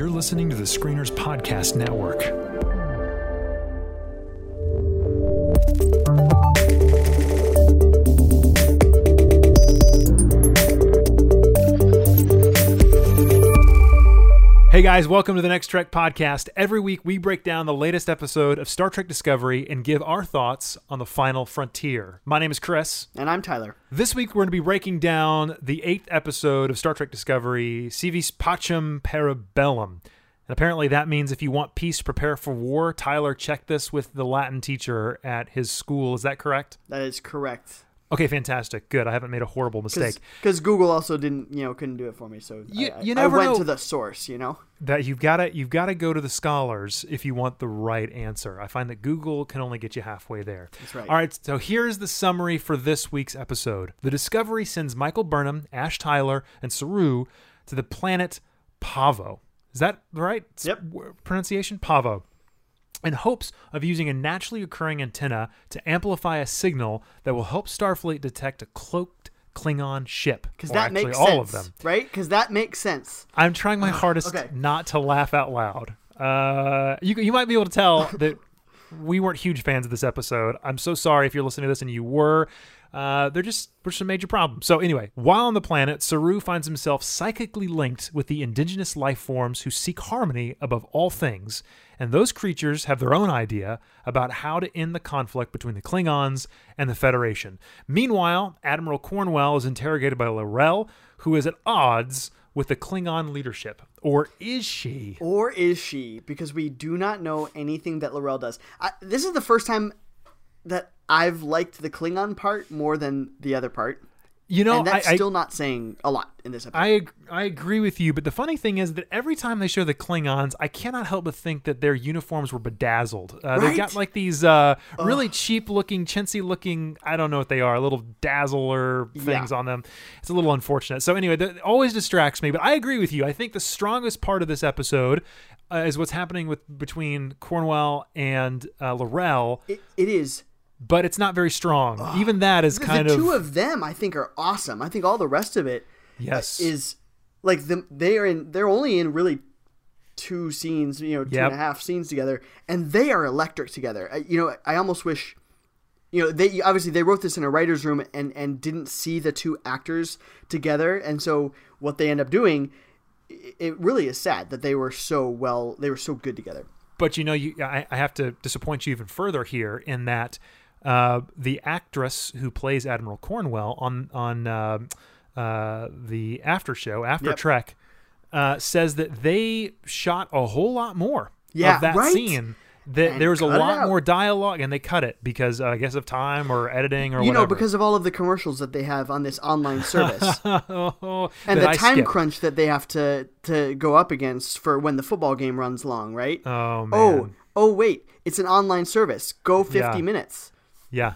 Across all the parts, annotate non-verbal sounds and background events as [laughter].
You're listening to the Screeners Podcast Network. Hey guys, welcome to the Next Trek podcast. Every week we break down the latest episode of Star Trek Discovery and give our thoughts on the final frontier. My name is Chris. And I'm Tyler. This week we're going to be breaking down the eighth episode of Star Trek Discovery, Civis Pacem Parabellum. And apparently that means if you want peace, prepare for war. Tyler checked this with the Latin teacher at his school. Is that correct? That is correct. Okay, fantastic. Good. I haven't made a horrible mistake. Because Google also didn't, you know, couldn't do it for me. So You- I, you I never went know. to the source, you know? that you've got to you've got to go to the scholars if you want the right answer. I find that Google can only get you halfway there. That's right. All right, so here's the summary for this week's episode. The Discovery sends Michael Burnham, Ash Tyler, and Saru to the planet Pahvo. Is that the right Yep. pronunciation? Pahvo. In hopes of using a naturally occurring antenna to amplify a signal that will help Starfleet detect a cloaked Klingon ship. Because that actually makes all sense. of them. Right? Because that makes sense. I'm trying my [sighs] hardest okay. not to laugh out loud. Uh, you you might be able to tell that we weren't huge fans of this episode. I'm so sorry if you're listening to this and you were. Uh, they're just were some major problems. So anyway, while on the planet, Saru finds himself psychically linked with the indigenous life forms who seek harmony above all things, and those creatures have their own idea about how to end the conflict between the Klingons and the Federation. Meanwhile, Admiral Cornwell is interrogated by L'Rell, who is at odds with the Klingon leadership, or is she? Or is she? Because we do not know anything that L'Rell does. I, this is the first time that I've liked the Klingon part more than the other part. You know, and that's I, I- still not saying a lot in this episode. I I agree with you, but the funny thing is that every time they show the Klingons, I cannot help but think that their uniforms were bedazzled. Uh, They've got like these uh, really cheap looking, chintzy looking. I don't know what they are, little dazzler things Yeah. on them. It's a little unfortunate. So anyway, that always distracts me. But I agree with you. I think the strongest part of this episode uh, is what's happening with between Cornwell and uh, L'Rell, it, it is. But it's not very strong. Even that is The, kind the of two of them, I think, are awesome. I think all the rest of it yes. is like the, they are in. They're only in really two scenes, you know, two and a half Yep. scenes together, and they are electric together. I, you know, I almost wish, you know, they obviously they wrote this in a writer's room and and didn't see the two actors together, and so what they end up doing, it really is sad that they were so well, they were so good together. But you know, you I, I have to disappoint you even further here in that uh, the actress who plays Admiral Cornwell on on uh, uh, the after show after Yep. Trek uh, says that they shot a whole lot more Yeah, of that right? scene. That And there was a lot more dialogue, and they cut it because uh, I guess of time or editing or You know, because of all of the commercials that they have on this online service. [laughs] oh, and the I time skipped. crunch that they have to to go up against for when the football game runs long, right? Oh man. oh, oh wait, it's an online service. Go 50 Yeah. minutes. Yeah,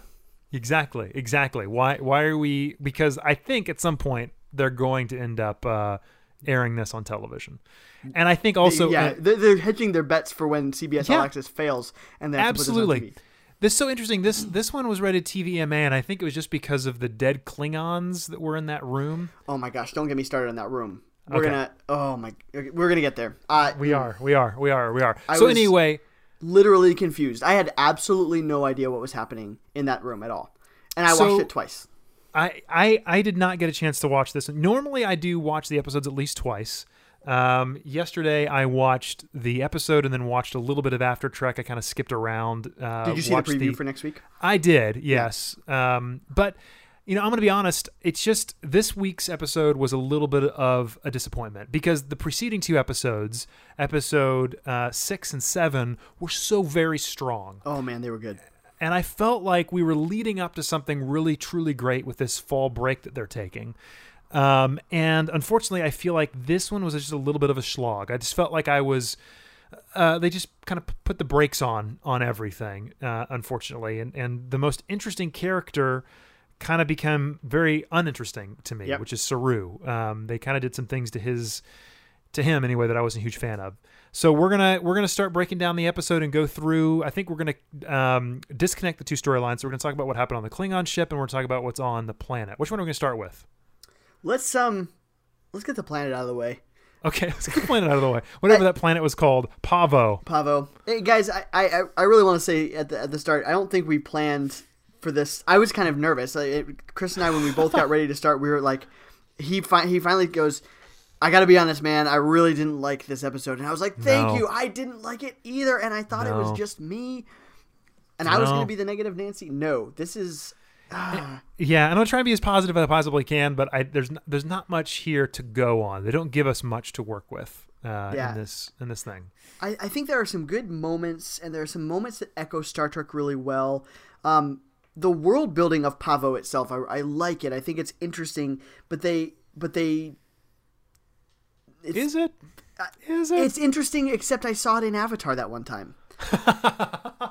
exactly, exactly. Why? Why are we? Because I think at some point they're going to end up uh, airing this on television, and I think also yeah, uh, they're, they're hedging their bets for when CBS All Access fails and they have to put absolutely. this on TV. This is so interesting. This this one was rated TVMA, and I think it was just because of the dead Klingons that were in that room. Oh my gosh, don't get me started on that room. We're Okay. gonna. Oh my, we're gonna get there. Uh, We are, we are, we are, we are. I so was- anyway, literally confused. I had absolutely no idea what was happening in that room at all, and I So- watched it twice. I, I I did not get a chance to watch this. Normally, I do watch the episodes at least twice. Um, yesterday, I watched the episode and then watched a little bit of After Trek. I kind of skipped around. Uh, Did you see the preview for next week? I did, yes. Um, but you know, I'm going to be honest. It's just this week's episode was a little bit of a disappointment because the preceding two episodes, episode uh, six and seven, were so very strong, Oh man, they were good. and I felt like we were leading up to something really, truly great with this fall break that they're taking. Um, and unfortunately, I feel like this one was just a little bit of a slog. I just felt like I was uh, they just kind of put the brakes on on everything, uh, unfortunately, and and the most interesting character kind of become very uninteresting to me, Yep. which is Saru. Um, they kind of did some things to his to him anyway that I wasn't a huge fan of. So we're gonna we're gonna start breaking down the episode and go through. I think we're gonna um, disconnect the two storylines. So we're gonna talk about what happened on the Klingon ship, and we're gonna talk about what's on the planet. Which one are we gonna start with? Let's um, let's get the planet out of the way. Okay, [laughs] let's get the planet out of the way. Whatever that planet was called, Pahvo. Pahvo. Hey guys, I I, I really want to say at the at the start, I don't think we planned for this. I was kind of nervous. Like, it, Chris and I, when we both got ready to start, we were like, he fi- he finally goes. I got to be honest, man. I really didn't like this episode, and I was like, "Thank No. you." I didn't like it either, and I thought it was just me, and I was going to be the negative Nancy. No, this is. ah, Yeah, and I'll try and be as positive as I possibly can, but I, there's there's not much here to go on. They don't give us much to work with uh, Yeah. in this in this thing. I, I think there are some good moments, and there are some moments that echo Star Trek really well. Um, the world building of Pahvo itself, I, I like it. I think it's interesting, but they, but they, it's, Is it? Is it? it's interesting. Except I saw it in Avatar that one time.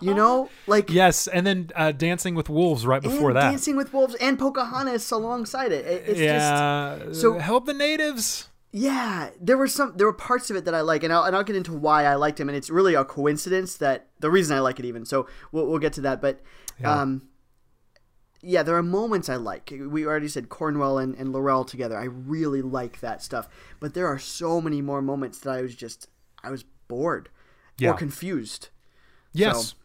you know, like yes, and then uh, Dancing with Wolves right before that. Dancing with Wolves and Pocahontas alongside it. It- It's just yeah. so- help the natives. Yeah, there were some there were parts of it that I like, and I'll and I'll get into why I liked him, and it's really a coincidence that the reason I like it even. So we'll we'll get to that, but Yeah. um, yeah, there are moments I like. We already said Cornwell and, and L'Rell together. I really like that stuff, but there are so many more moments that I was just I was bored Yeah. or confused. Yes.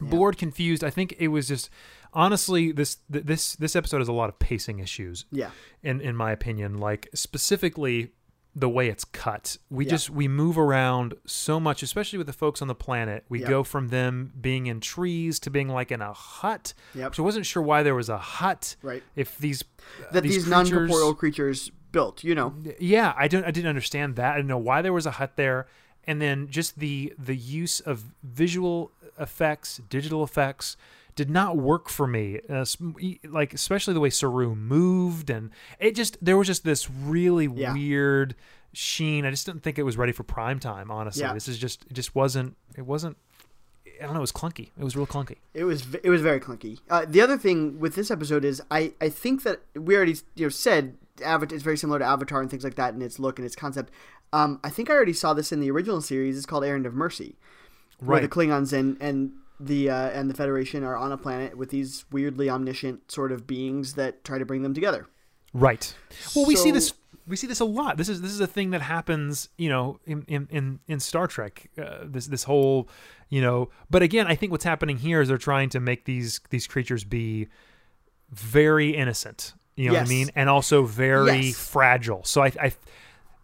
Bored, confused. I think it was just honestly this this this episode has a lot of pacing issues. Yeah, in in my opinion like specifically the way it's cut we Yeah. just we move around so much especially with the folks on the planet we Yeah. go from them being in trees to being like in a hut Yep. which i wasn't sure why there was a hut Right. if these uh, that these, creatures- non-corporeal creatures built. You know, yeah i don't i didn't understand that i didn't know why there was a hut there and then just the the use of visual effects digital effects did not work for me uh, like especially the way saru moved and it just there was just this really Yeah. weird sheen i just didn't think it was ready for prime time honestly Yeah. this is just it just wasn't it wasn't i don't know it was clunky it was real clunky It was it was very clunky. Uh, the other thing with this episode is I, I think that we already you know said Avatar it's very similar to Avatar and things like that in its look and its concept. Um, I think I already saw this in the original series. It's called Errand of Mercy, where the Klingons and and the uh, and the Federation are on a planet with these weirdly omniscient sort of beings that try to bring them together. Right. Well, we see this. We see this a lot. This is this is a thing that happens, you know, in in in, in Star Trek. Uh, this this whole, you know. But again, I think what's happening here is they're trying to make these these creatures be very innocent. You know what I mean, and also very Yes. fragile. So I, I,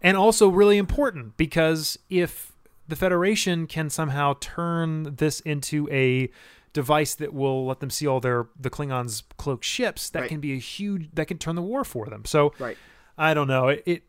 and also really important because if the Federation can somehow turn this into a device that will let them see all their the Klingons' cloaked ships, that Right. can be a huge that can turn the war for them. So Right. I don't know. It, it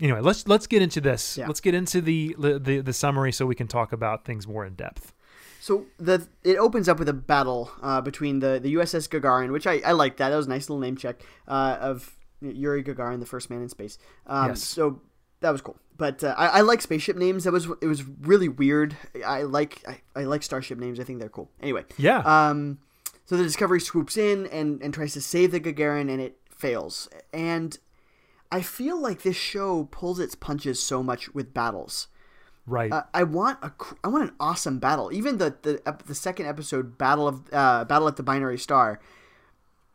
anyway. Let's let's get into this. Yeah. Let's get into the, the the summary so we can talk about things more in depth. So the it opens up with a battle uh, between the, the USS Gagarin, which I, I like that. That was a nice little name check uh, of Yuri Gagarin, the first man in space. Um, Yes. So that was cool. But uh, I, I like spaceship names. That was it was really weird. I like I, I like starship names. I think they're cool. Anyway. Yeah. Um, so the Discovery swoops in and, and tries to save the Gagarin, and it fails. And I feel like this show pulls its punches so much with battles. right. Uh, I want a I want an awesome battle. Even the the the second episode, Battle of uh, Battle at the Binary Star,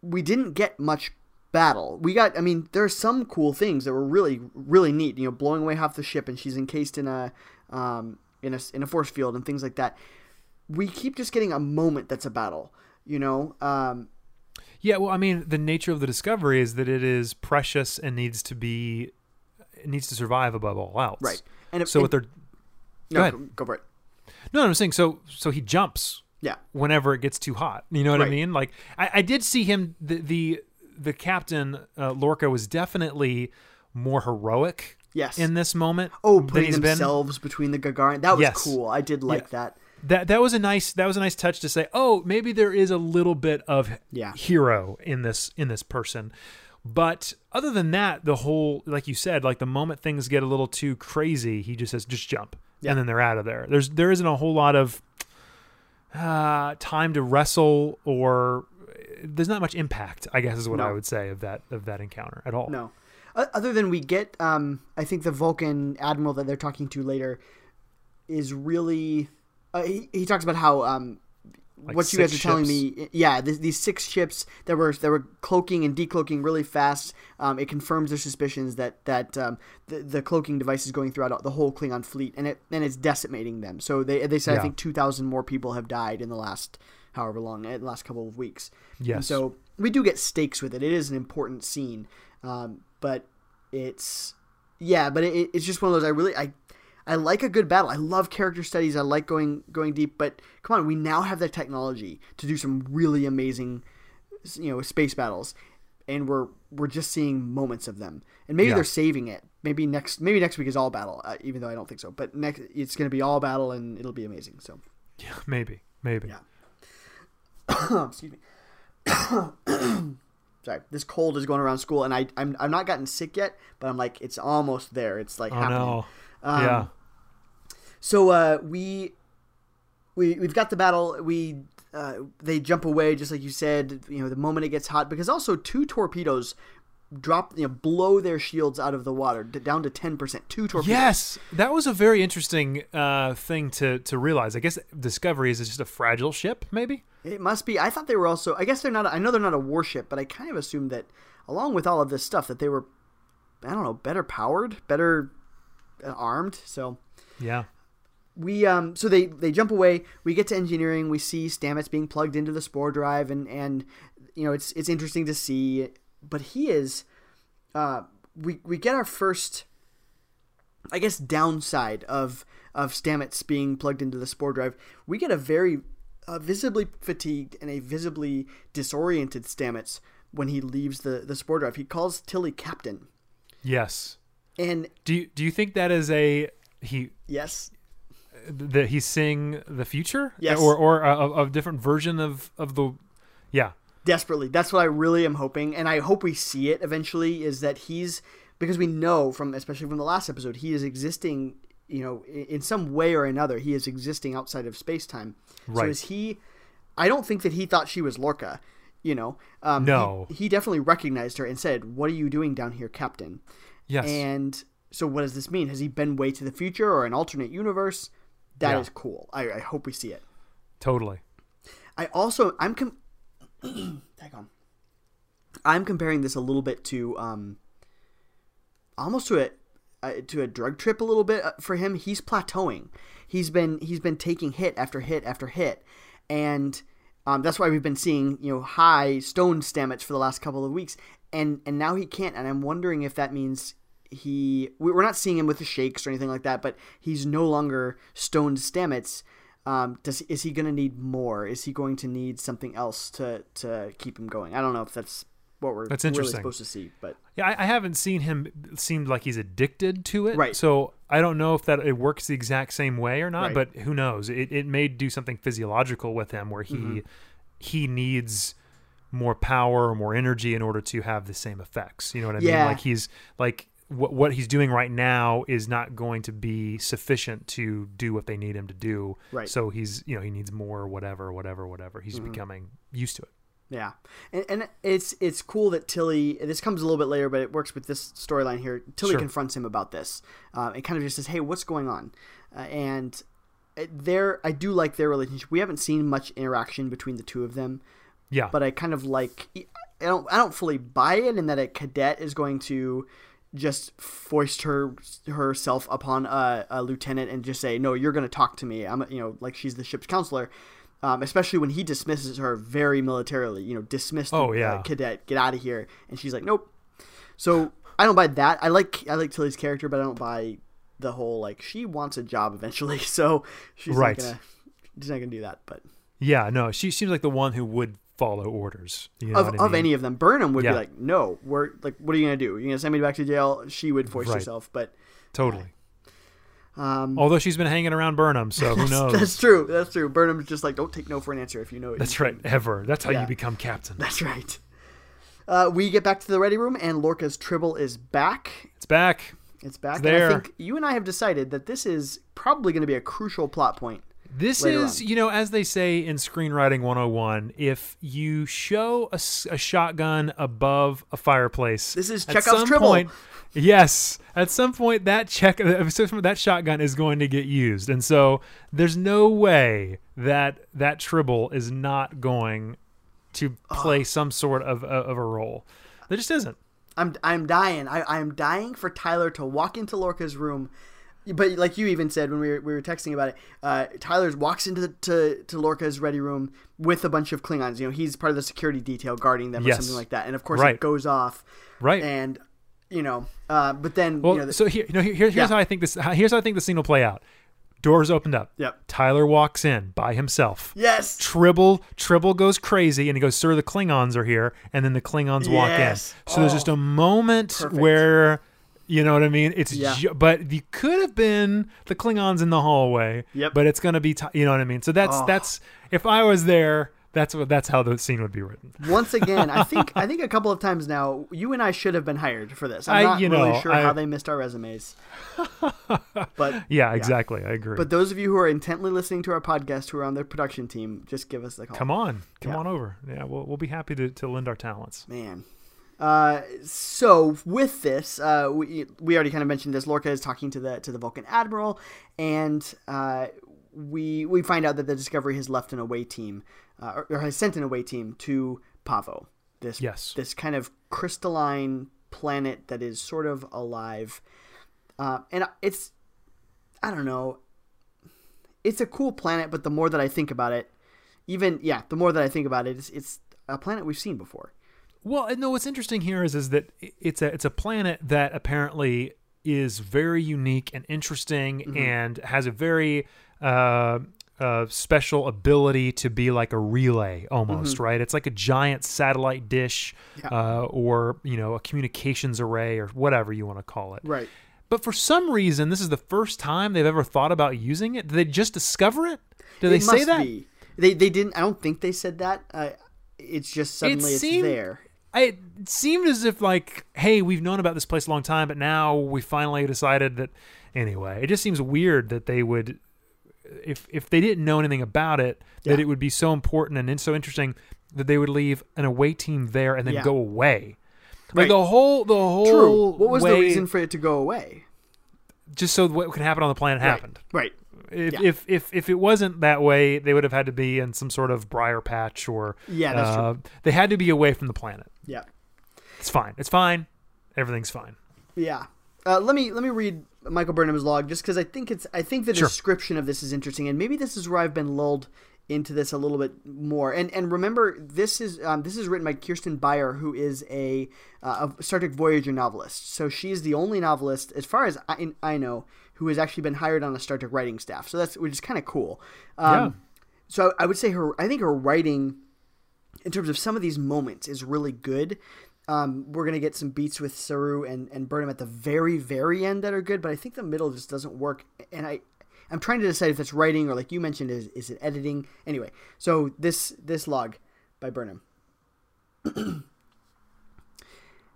we didn't get much battle. We got I mean, there are some cool things that were really really neat. You know, blowing away half the ship and she's encased in a um in a in a force field and things like that. We keep just getting a moment that's a battle. You know, um, Yeah, well, I mean, the nature of the discovery is that it is precious and needs to be, it needs to survive above all else. right? And if, So and, what they're no, ahead. go, go for it. no, I'm saying so. So he jumps Yeah, whenever it gets too hot. You know what I mean? Like I, I did see him. The the, the captain uh, Lorca was definitely more heroic yes. in this moment. oh, putting he's been. themselves between the Gagarin. That was Yes. cool. I did like Yeah. that. That that was a nice that was a nice touch to say. Oh, maybe there is a little bit of Yeah. hero in this in this person. But other than that, the whole like you said, like the moment things get a little too crazy, he just says just jump, Yeah. and then they're out of there. There's there isn't a whole lot of uh, time to wrestle or there's not much impact. I guess is what No. I would say of that of that encounter at all. No. Other than we get, um, I think the Vulcan admiral that they're talking to later is really. Uh, he, he talks about how um, like what you guys are six telling me, yeah, th- these six ships that were that were cloaking and decloaking really fast. Um, it confirms their suspicions that that um, the, the cloaking device is going throughout the whole Klingon fleet, and it and it's decimating them. So they they said I think two thousand more people have died in the last however long, in the last couple of weeks. And so we do get stakes with it. It is an important scene, um, but it's yeah, but it, it's just one of those. I really I I like a good battle. I love character studies. I like going going deep. But come on, we now have the technology to do some really amazing, you know, space battles, and we're we're just seeing moments of them. And maybe Yeah. they're saving it. Maybe next maybe next week is all battle. Uh, even though I don't think so. But next it's going to be all battle, and it'll be amazing. So Yeah, maybe, maybe. Yeah. [coughs] excuse me. [coughs] Sorry, this cold is going around school, and I I'm I'm not gotten sick yet, but I'm like it's almost there. It's like Oh happening. no. Um, yeah. So uh, we we we've got the battle. We uh, they jump away just like you said. You know the moment it gets hot because also two torpedoes drop you know blow their shields out of the water d- down to ten percent. Two torpedoes. Yes, that was a very interesting uh, thing to to realize. I guess Discovery is just a fragile ship, maybe. It must be. I thought they were also. I guess they're not. I know they're not a warship, but I kind of assumed that along with all of this stuff that they were. I don't know, better powered, better uh, armed. So Yeah. we um so they they jump away we get to engineering we see stamets being plugged into the spore drive and and you know it's it's interesting to see but he is uh we we get our first i guess downside of of stamets being plugged into the spore drive we get a very uh, visibly fatigued and a visibly disoriented stamets when he leaves the the spore drive he calls tilly captain Yes. and Do you do you think that is a he yes that he's seeing the future? Yes. Or or a, a, a different version of of the yeah. desperately that's what i really am hoping and i hope we see it eventually is that he's because we know from especially from the last episode he is existing you know in some way or another he is existing outside of space-time so Right. is he i don't think that he thought she was lorca you know um, No. he, he definitely recognized her and said what are you doing down here captain Yes. and so what does this mean has he been way to the future or an alternate universe That is Yeah. cool I, I hope we see it totally. I also I'm com- [clears throat] on. I'm comparing this a little bit to um almost to a uh, to a drug trip a little bit uh, for him. He's plateauing. He's been he's been taking hit after hit after hit, and um, that's why we've been seeing you know high stone stamets for the last couple of weeks, and and now he can't. And I'm wondering if that means he we- we're not seeing him with the shakes or anything like that, but he's no longer stoned stamets. Um, does is he going to need more? Is he going to need something else to to keep him going? I don't know if that's what we're That's really interesting. supposed to see, but Yeah, I, I haven't seen him seemed like he's addicted to it. Right. So I don't know if that it works the exact same way or not, Right. but who knows? It it may do something physiological with him where he Mm-hmm. he needs more power or more energy in order to have the same effects. You know what I Yeah. mean? Like he's like what what he's doing right now is not going to be sufficient to do what they need him to do. Right. Mm-hmm. So he's you know he needs more whatever whatever whatever. He's becoming used to it. Yeah, and, and it's it's cool that Tilly. This comes a little bit later, but it works with this storyline here. Tilly Sure. confronts him about this. Uh, and kind of just says, "Hey, what's going on?" Uh, and there, I do like their relationship. We haven't seen much interaction between the two of them, Yeah. but I kind of like. I don't I don't fully buy it in that a cadet is going to just foist her herself upon a, a lieutenant and just say, "No, you're going to talk to me." I'm you know like she's the ship's counselor. Um, especially when he dismisses her very militarily, you know, dismiss the Oh, yeah. uh, cadet, get out of here, and she's like, "Nope." So I don't buy that. I like I like Tilly's character, but I don't buy the whole like she wants a job eventually, [laughs] so she's Right. not gonna she's not gonna do that. But yeah. No, she seems like the one who would follow orders. You know of, I of mean? any of them, Burnham would Yeah. be like, "No, we're like, what are you gonna do? You're gonna send me back to jail?" She would voice Right. herself, but Totally. Um, Although she's been hanging around Burnham, so who [laughs] knows? that's true. That's true. Burnham's just like, "Don't take no for an answer if you know it." That's right. Ever. That's how Yeah. you become captain. That's right. Uh, we get back to the ready room, and Lorca's Tribble is back. It's back. It's back. It's And I there. think you and I have decided that this is probably going to be a crucial plot point. This is, on. you know, as they say in screenwriting 101, if you show a shotgun above a fireplace, This is Chekhov's some tribble. point, yes, at some point that check [laughs] that shotgun is going to get used, and so there's no way that that tribble is not going to play some sort of uh, of a role. There just isn't. I'm I'm dying. I I'm dying for Tyler to walk into Lorca's room. But like you even said when we were, we were texting about it, uh, Tyler walks into the, to to Lorca's ready room with a bunch of Klingons. You know, he's part of the security detail guarding them or something like that. And of course, Right. it goes off. Right. And you know, uh, but then Well, you know, the, so here, you know, here, here's Yeah. how I think this. Here's how I think the scene will play out. Doors opened up. Yep. Tyler walks in by himself. yes, Tribble Tribble goes crazy and he goes, "Sir, the Klingons are here," and then the Klingons walk in. Yes. So there's Oh. just a moment Perfect. where. You know what I mean? It's Yeah. ju- but you could have been the Klingons in the hallway. Yep. But it's gonna be, Ty- you know what I mean? So that's Oh. that's if I was there, that's what that's how the scene would be written. once again, I think [laughs] I think a couple of times now, you and I should have been hired for this. I'm I- not you really know, sure I- how they missed our resumes. [laughs] but Yeah, exactly. I agree. but those of you who are intently listening to our podcast who are on the production team, just give us the call. come on, come Yeah. on over. Yeah, we'll we'll be happy to, to lend our talents. Man. Uh, so with this, uh, we we already kind of mentioned this. Lorca is talking to the to the Vulcan admiral, and uh, we we find out that the Discovery has left an away team, uh, or, or has sent an away team to Pahvo. This Yes. this kind of crystalline planet that is sort of alive, uh, and it's I don't know. It's a cool planet, but the more that I think about it, even yeah, the more that I think about it, it's, it's a planet we've seen before. Well, and no, what's interesting here is is that it's a it's a planet that apparently is very unique and interesting Mm-hmm. and has a very uh, uh, special ability to be like a relay almost, right? It's like a giant satellite dish Mm-hmm. Yeah. uh, or you know a communications array or whatever you want to call it. Right. But for some reason, this is the first time they've ever thought about using it. Did they just discover it? Did they it say that? Be. They they didn't. I don't think they said that. Uh, it's just suddenly it's seemed- there. It seemed as if like hey we've known about this place a long time but now we finally decided that anyway it just seems weird that they would if if they didn't know anything about it that it would be so important and so interesting that they would leave an away team there and then Yeah. go away like Right. the whole the whole True. What was the reason for it to go away? just so what could happen on the planet happened Right. If, Yeah. if if if it wasn't that way, they would have had to be in some sort of briar patch or Yeah, that's uh, They had to be away from the planet. Yeah. It's fine. It's fine. Everything's fine. Yeah. Uh, let me let me read Michael Burnham's log just because I think it's I think the Sure. description of this is interesting and maybe this is where I've been lulled into this a little bit more and and remember this is um, this is written by Kirsten Beyer who is a, uh, a Star Trek Voyager novelist so she's the only novelist as far as I, I know who has actually been hired on a Star Trek writing staff so that's which is kind of cool um, Yeah. so I would say her I think her writing in terms of some of these moments is really good. Um, we're gonna get some beats with Saru and, and Burnham at the very very end that are good, but I think the middle just doesn't work. And I I'm trying to decide if it's writing or like you mentioned is is it editing. Anyway, so this this log by Burnham. [clears throat]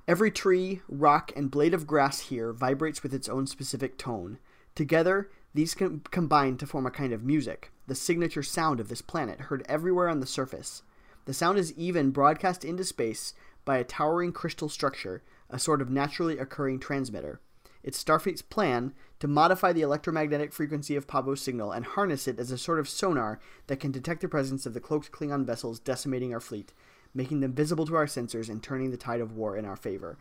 Every tree, rock, and blade of grass here vibrates with its own specific tone. Together, these com- combine to form a kind of music, the signature sound of this planet, heard everywhere on the surface. The sound is even broadcast into space by a towering crystal structure, a sort of naturally occurring transmitter. It's Starfleet's plan to modify the electromagnetic frequency of Pahvo's signal and harness it as a sort of sonar that can detect the presence of the cloaked Klingon vessels decimating our fleet, making them visible to our sensors and turning the tide of war in our favor.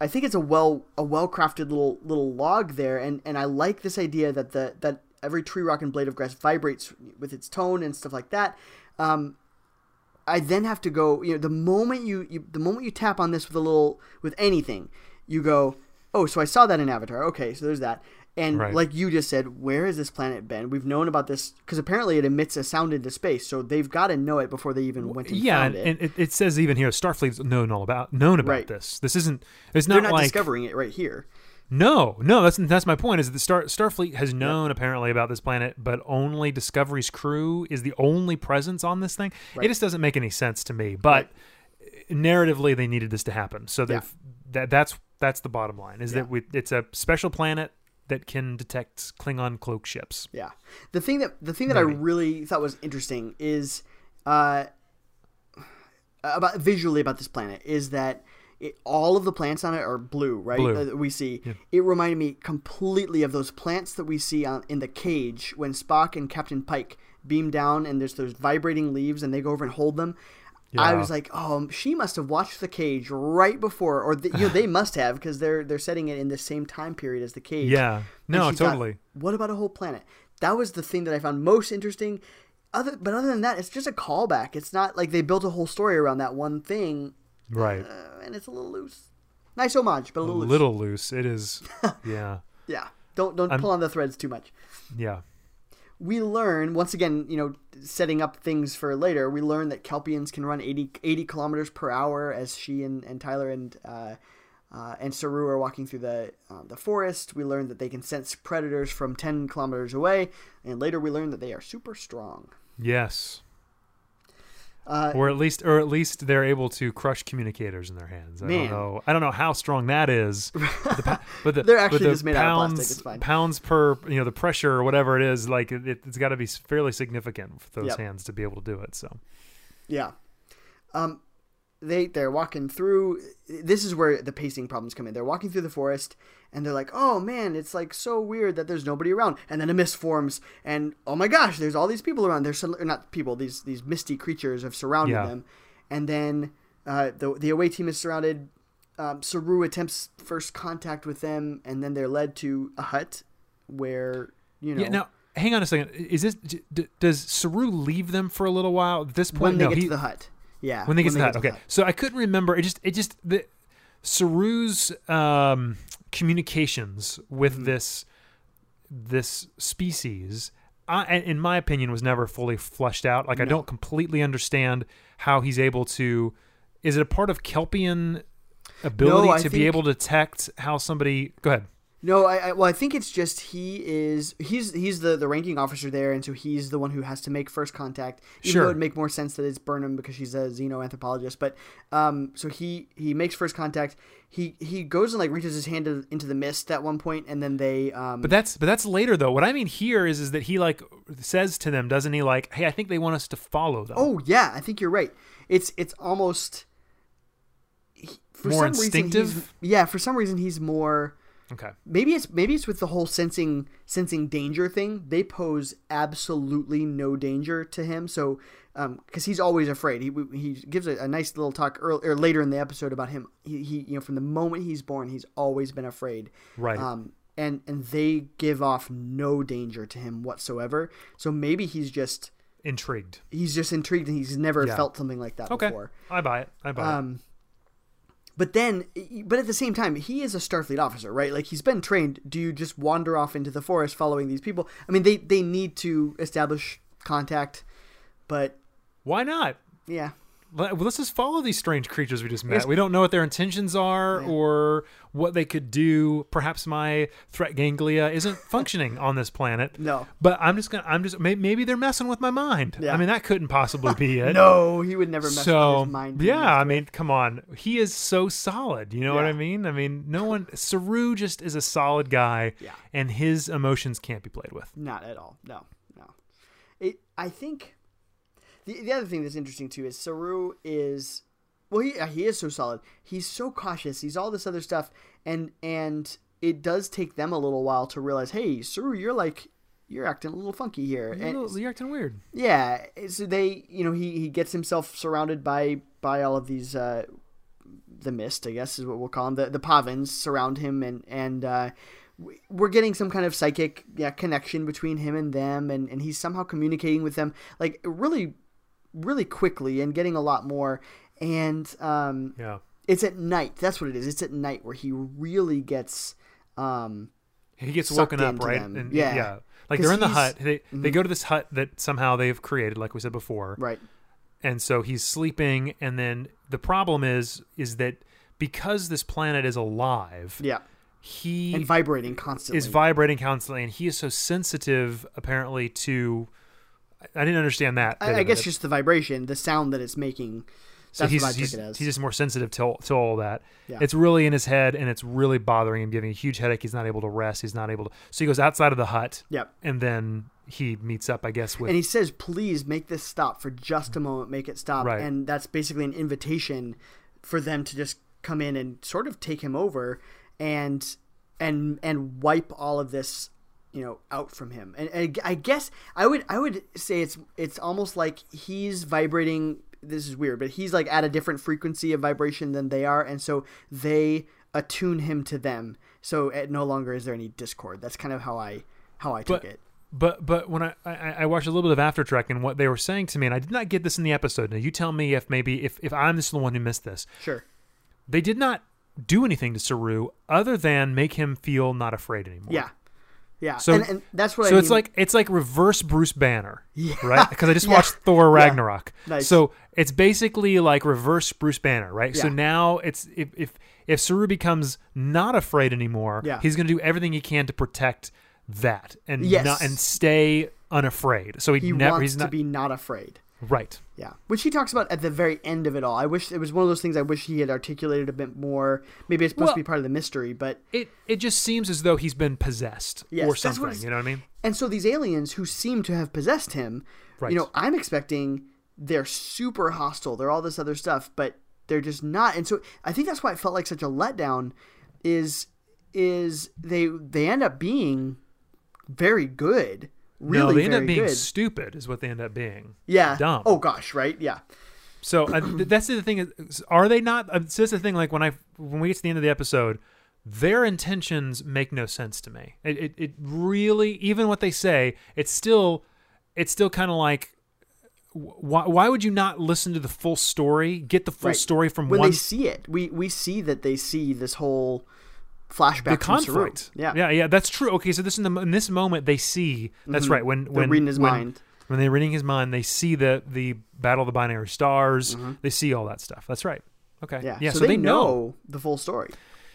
I think it's a well a well crafted little little log there, and, and I like this idea that the that every tree, rock, and blade of grass vibrates with its tone and stuff like that. Um, I then have to go. You know, the moment you, you the moment you tap on this with a little with anything, you go, oh, so I saw that in Avatar. Okay, so there's that. And Right. like you just said, where has this planet been? We've known about this because apparently it emits a sound into space, so they've got to know it before they even went and yeah, and, it. and it, it says even here, Starfleet's known all about known about Right. this. This isn't. It's They're not, not like discovering it right here. no, no. That's that's my point. Is that Star Starfleet has known apparently about this planet, but only Discovery's crew is the only presence on this thing. Right. It just doesn't make any sense to me. But narratively, they needed this to happen, so they've that that's that's the bottom line. Is Yeah. that we, it's a special planet that can detect Klingon cloak ships. Yeah. The thing that the thing that I really thought was interesting is uh, about visually about this planet is that it, all of the plants on it are blue, right? Blue. Uh, that we see. It reminded me completely of those plants that we see on in the cage when Spock and Captain Pike beam down and there's those vibrating leaves and they go over and hold them. I was like, oh, she must have watched the cage right before, or the, you know, they must have because they're they're setting it in the same time period as the cage. Yeah. No, she thought, totally. what about a whole planet? That was the thing that I found most interesting. Other, but other than that, it's just a callback. It's not like they built a whole story around that one thing, Right. uh, and it's a little loose. Nice homage, but a a little loose. little loose. It is. [laughs] yeah. Yeah, don't don't I'm- pull on the threads too much. Yeah. We learn once again, you know, setting up things for later. We learn that Kelpians can run 80, 80 kilometers per hour as she and, and Tyler and uh, uh, and Saru are walking through the uh, the forest. We learn that they can sense predators from ten kilometers away, and later we learn that they are super strong. Yes. Uh, Or at least, or at least they're able to crush communicators in their hands. I Man. don't know. I don't know how strong that is. [laughs] But the, but the, They're actually the just made out of pounds, plastic, it's fine. Pounds per, you know, the pressure or whatever it is, like it, it's got to be fairly significant for those Yep. hands to be able to do it. So Yeah. Um, they they're walking through. This is where the pacing problems come in. They're walking through the forest, and they're like, "Oh man, it's like so weird that there's nobody around." And then a mist forms, and oh my gosh, there's all these people around. There's some, not people. These these misty creatures have surrounded Yeah. them, and then uh, the the away team is surrounded. Um, Saru attempts first contact with them, and then they're led to a hut where you know yeah. Now, hang on a second. Is this d- d- does Saru leave them for a little while? At this point, when they no. get he, to the hut. Yeah, when they get to that. the Okay, hut. so I couldn't remember. It just it just the Saru's um, communications with Mm-hmm. this this species, I, in my opinion, was never fully fleshed out. Like I don't completely understand how he's able to. Is it a part of Kelpian ability I to be able to detect how somebody? Go ahead. No, I, I well, I think it's just he is he's he's the the ranking officer there, and so he's the one who has to make first contact. Even Sure. though it'd make more sense that it's Burnham because she's a xenoanthropologist, but um, so he he makes first contact. He he goes and like reaches his hand to- into the mist at one point, and then they um. But that's but that's later though. What I mean here is is that he like says to them, doesn't he? Like, hey, I think they want us to follow them. oh yeah, I think you're right. It's it's almost he- for More some reason instinctive? yeah, for some reason he's more. Okay. maybe it's maybe it's with the whole sensing sensing danger thing they pose absolutely no danger to him so because he's always afraid he he gives a, a nice little talk early, or later in the episode about him he, he you know from the moment he's born he's always been afraid Right. um and and they give off no danger to him whatsoever so maybe he's just Intrigued. he's just intrigued and he's never Yeah. felt something like that Okay. before I buy it. I buy it. But then, but at the same time, he is a Starfleet officer, right? Like he's been trained. Do you just wander off into the forest following these people? I mean, they they need to establish contact, but Why not? yeah, Let's just follow these strange creatures we just met. Yes. We don't know what their intentions are Yeah. or what they could do. Perhaps my threat ganglia isn't [laughs] functioning on this planet. no, But I'm just gonna. I'm just. may- Maybe they're messing with my mind. Yeah. I mean, that couldn't possibly be [laughs] it. no, he would never mess so with his mind. yeah, I mean, come on. He is so solid. You know what I mean? I mean, no one. Saru just is a solid guy, Yeah. and his emotions can't be played with. Not at all. No, no. It. I think the the other thing that's interesting too is Saru is well he uh, he is so solid. He's so cautious. He's all this other stuff, and and it does take them a little while to realize, hey, Saru, you're like you're acting a little funky here. You're, And little- you're acting weird. yeah, so they you know he he gets himself surrounded by by all of these. Uh, the mist, I guess, is what we'll call them. The the Pahvans surround him, and and uh, we- we're getting some kind of psychic yeah, connection between him and them, and and he's somehow communicating with them like really, really quickly, and getting a lot more. And um, Yeah. it's at night. That's what it is. It's at night where he really gets. Um, He gets woken up, right? them. And Yeah. yeah. Like they're in the hut. They they go to this hut that somehow they've created, like we said before. right. And so he's sleeping, and then the problem is is that because this planet is alive, Yeah. he And vibrating constantly. is vibrating constantly, and he is so sensitive, apparently, to. I- didn't understand that. I, I guess it. just the vibration, the sound that it's making. So That's he's what I took he's, he's just more sensitive to to all that. Yeah. It's really in his head, and it's really bothering him, giving a huge headache. He's not able to rest. He's not able to. So he goes outside of the hut, Yep. and then he meets up, I guess, with And he says, "Please make this stop for just a mm-hmm. moment. Make it stop." Right. And that's basically an invitation for them to just come in and sort of take him over and and and wipe all of this, you know, out from him. And, and I guess I would I would say it's it's almost like he's vibrating. This is weird, but he's like at a different frequency of vibration than they are, and so they attune him to them. So it no longer is there any discord. That's kind of how I how I took But- it. But but when I, I I watched a little bit of After Trek and what they were saying to me, and I did not get this in the episode. Now you tell me if maybe if if I'm just the one who missed this. Sure. They did not do anything to Saru other than make him feel not afraid anymore. Yeah. Yeah. So- and, and that's what So I it's like it's like reverse Bruce Banner, [laughs] Yeah. right? Because I just Yeah. watched Thor Yeah. Ragnarok. Nice. So it's basically like reverse Bruce Banner, right? So now it's if if if Saru becomes not afraid anymore, Yeah. he's going to do everything he can to protect that and Yes. not, and stay unafraid. So he, he never wants he's to be not afraid. Right. Yeah. Which he talks about at the very end of it all. I wish it was one of those things I wish he had articulated a bit more. Maybe it's supposed Well- to be part of the mystery, but It it just seems as though he's been possessed Yes, or something. You know what I mean? and so these aliens who seem to have possessed him, Right. you know, I'm expecting they're super hostile. They're all this other stuff, but they're just not. And so I think that's why it felt like such a letdown is is they they end up being very good. Really no, they end up being good. stupid, is what they end up being. yeah. dumb. Oh gosh, right? Yeah. So uh, [clears throat] that's the thing. Is, are they not? Uh, so that's the thing. Like when I when we get to the end of the episode, their intentions make no sense to me. It it, it really even what they say, it's still it's still kind of like. Why, why would you not listen to the full story? Get the full Right. story from when one they see it, we we see that they see this whole flashback the conflict. Yeah, yeah, yeah. That's true. Okay, so this in the in this moment they see. That's right. When They're when reading his when, mind. when they're reading his mind, they see the the battle of the binary stars. Mm-hmm. They see all that stuff. That's right. Okay. Yeah, Yeah. so, so, they, know. know the full story.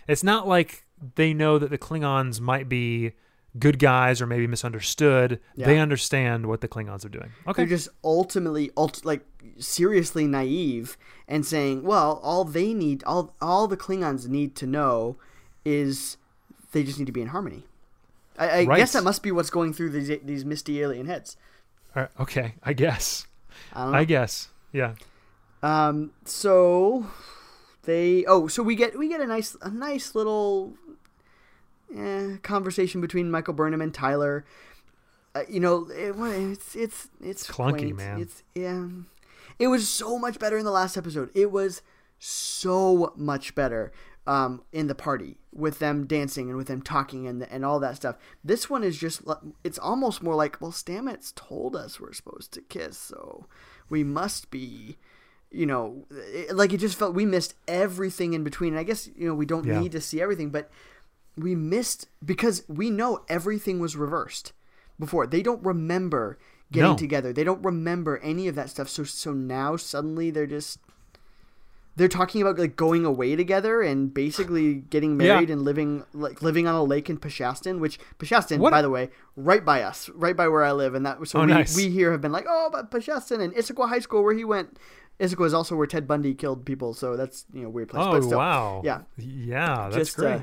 It's not like they know that the Klingons might be good guys or maybe misunderstood. They understand what the Klingons are doing. Okay. They're just ultimately, ult- like seriously naive and saying, "Well, all they need, all all the Klingons need to know, is they just need to be in harmony." I, I Right. guess that must be what's going through these these misty alien heads. Uh, okay. I guess. I. I guess. Yeah. Um, so they oh, so we get we get a nice a nice little eh, conversation between Michael Burnham and Tyler. Uh, you know, it, it's it's it's Clunky, quaint. man. It's yeah. It was so much better in the last episode. It was so much better um, in the party with them dancing and with them talking and and all that stuff. This one is just it's almost more like well, Stamets told us we're supposed to kiss, so we must be you know, it, like it just felt we missed everything in between. And I guess you know we don't Yeah. need to see everything, but we missed because we know everything was reversed before. They don't remember getting No. together. They don't remember any of that stuff. So so now suddenly they're just they're talking about like going away together and basically getting Yeah. married and living like living on a lake in Peshastin, which Peshastin, What- by the way, right by us, right by where I live, and that so Oh, we, nice. we here have been like, oh, but Peshastin and Issaquah High School where he went. Issaquah is also where Ted Bundy killed people, so that's you know weird place. Oh but still, wow. yeah. Yeah. That's just great. uh,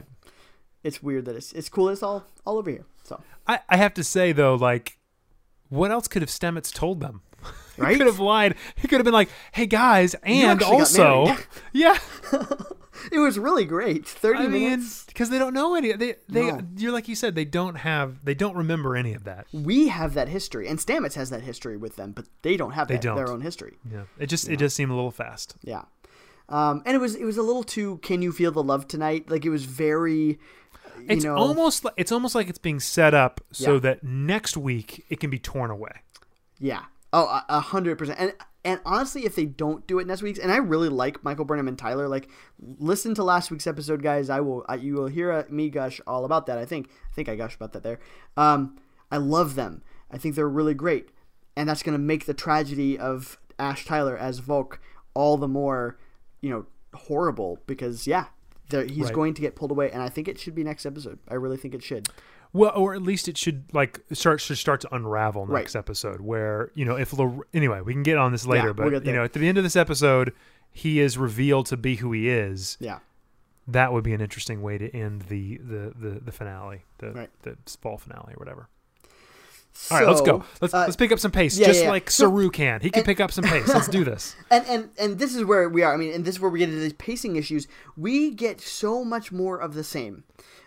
it's weird that it's it's cool. It's all all over here. So I, I have to say though, like, what else could have Stamets told them? He could have lied. He could have been like, "Hey guys, and also, [laughs] yeah." [laughs] it was really great. Thirty I minutes. because they don't know any. They they No. you're like you said, they don't have. They don't remember any of that. We have that history, and Stamets has that history with them, but they don't have They that, don't. their own history. Yeah. It just it just seemed a little fast. Yeah. Um, and it was it was a little too. Can you feel the love tonight? Like it was very. You It's know, almost like it's almost like it's being set up so Yeah. that next week it can be torn away. Yeah. Oh, a- hundred percent. And and honestly, if they don't do it next week's, and I really like Michael Burnham and Tyler, like listen to last week's episode, guys. I will. I, you will hear uh, me gush all about that. I think. I think I gush about that there. Um, I love them. I think they're really great, and that's gonna make the tragedy of Ash Tyler as Voq all the more, you know, horrible because yeah. He's Right. going to get pulled away, and I think it should be next episode. I really think it should. Well, or at least it should like start should start to unravel Right. next episode. Where you know if Lor- anyway we can get on this later, Yeah, but we'll you know at the end of this episode he is revealed to be who he is, Yeah. that would be an interesting way to end the the the, the finale, the Right. the fall finale or whatever. All right, let's go. Let's uh, let's pick up some pace, yeah, just yeah, yeah. like So- Saru can. He can and- pick up some pace. Let's do [laughs] this. and and and this is where we are. I mean, and this is where we get into these pacing issues. We get so much more of the same.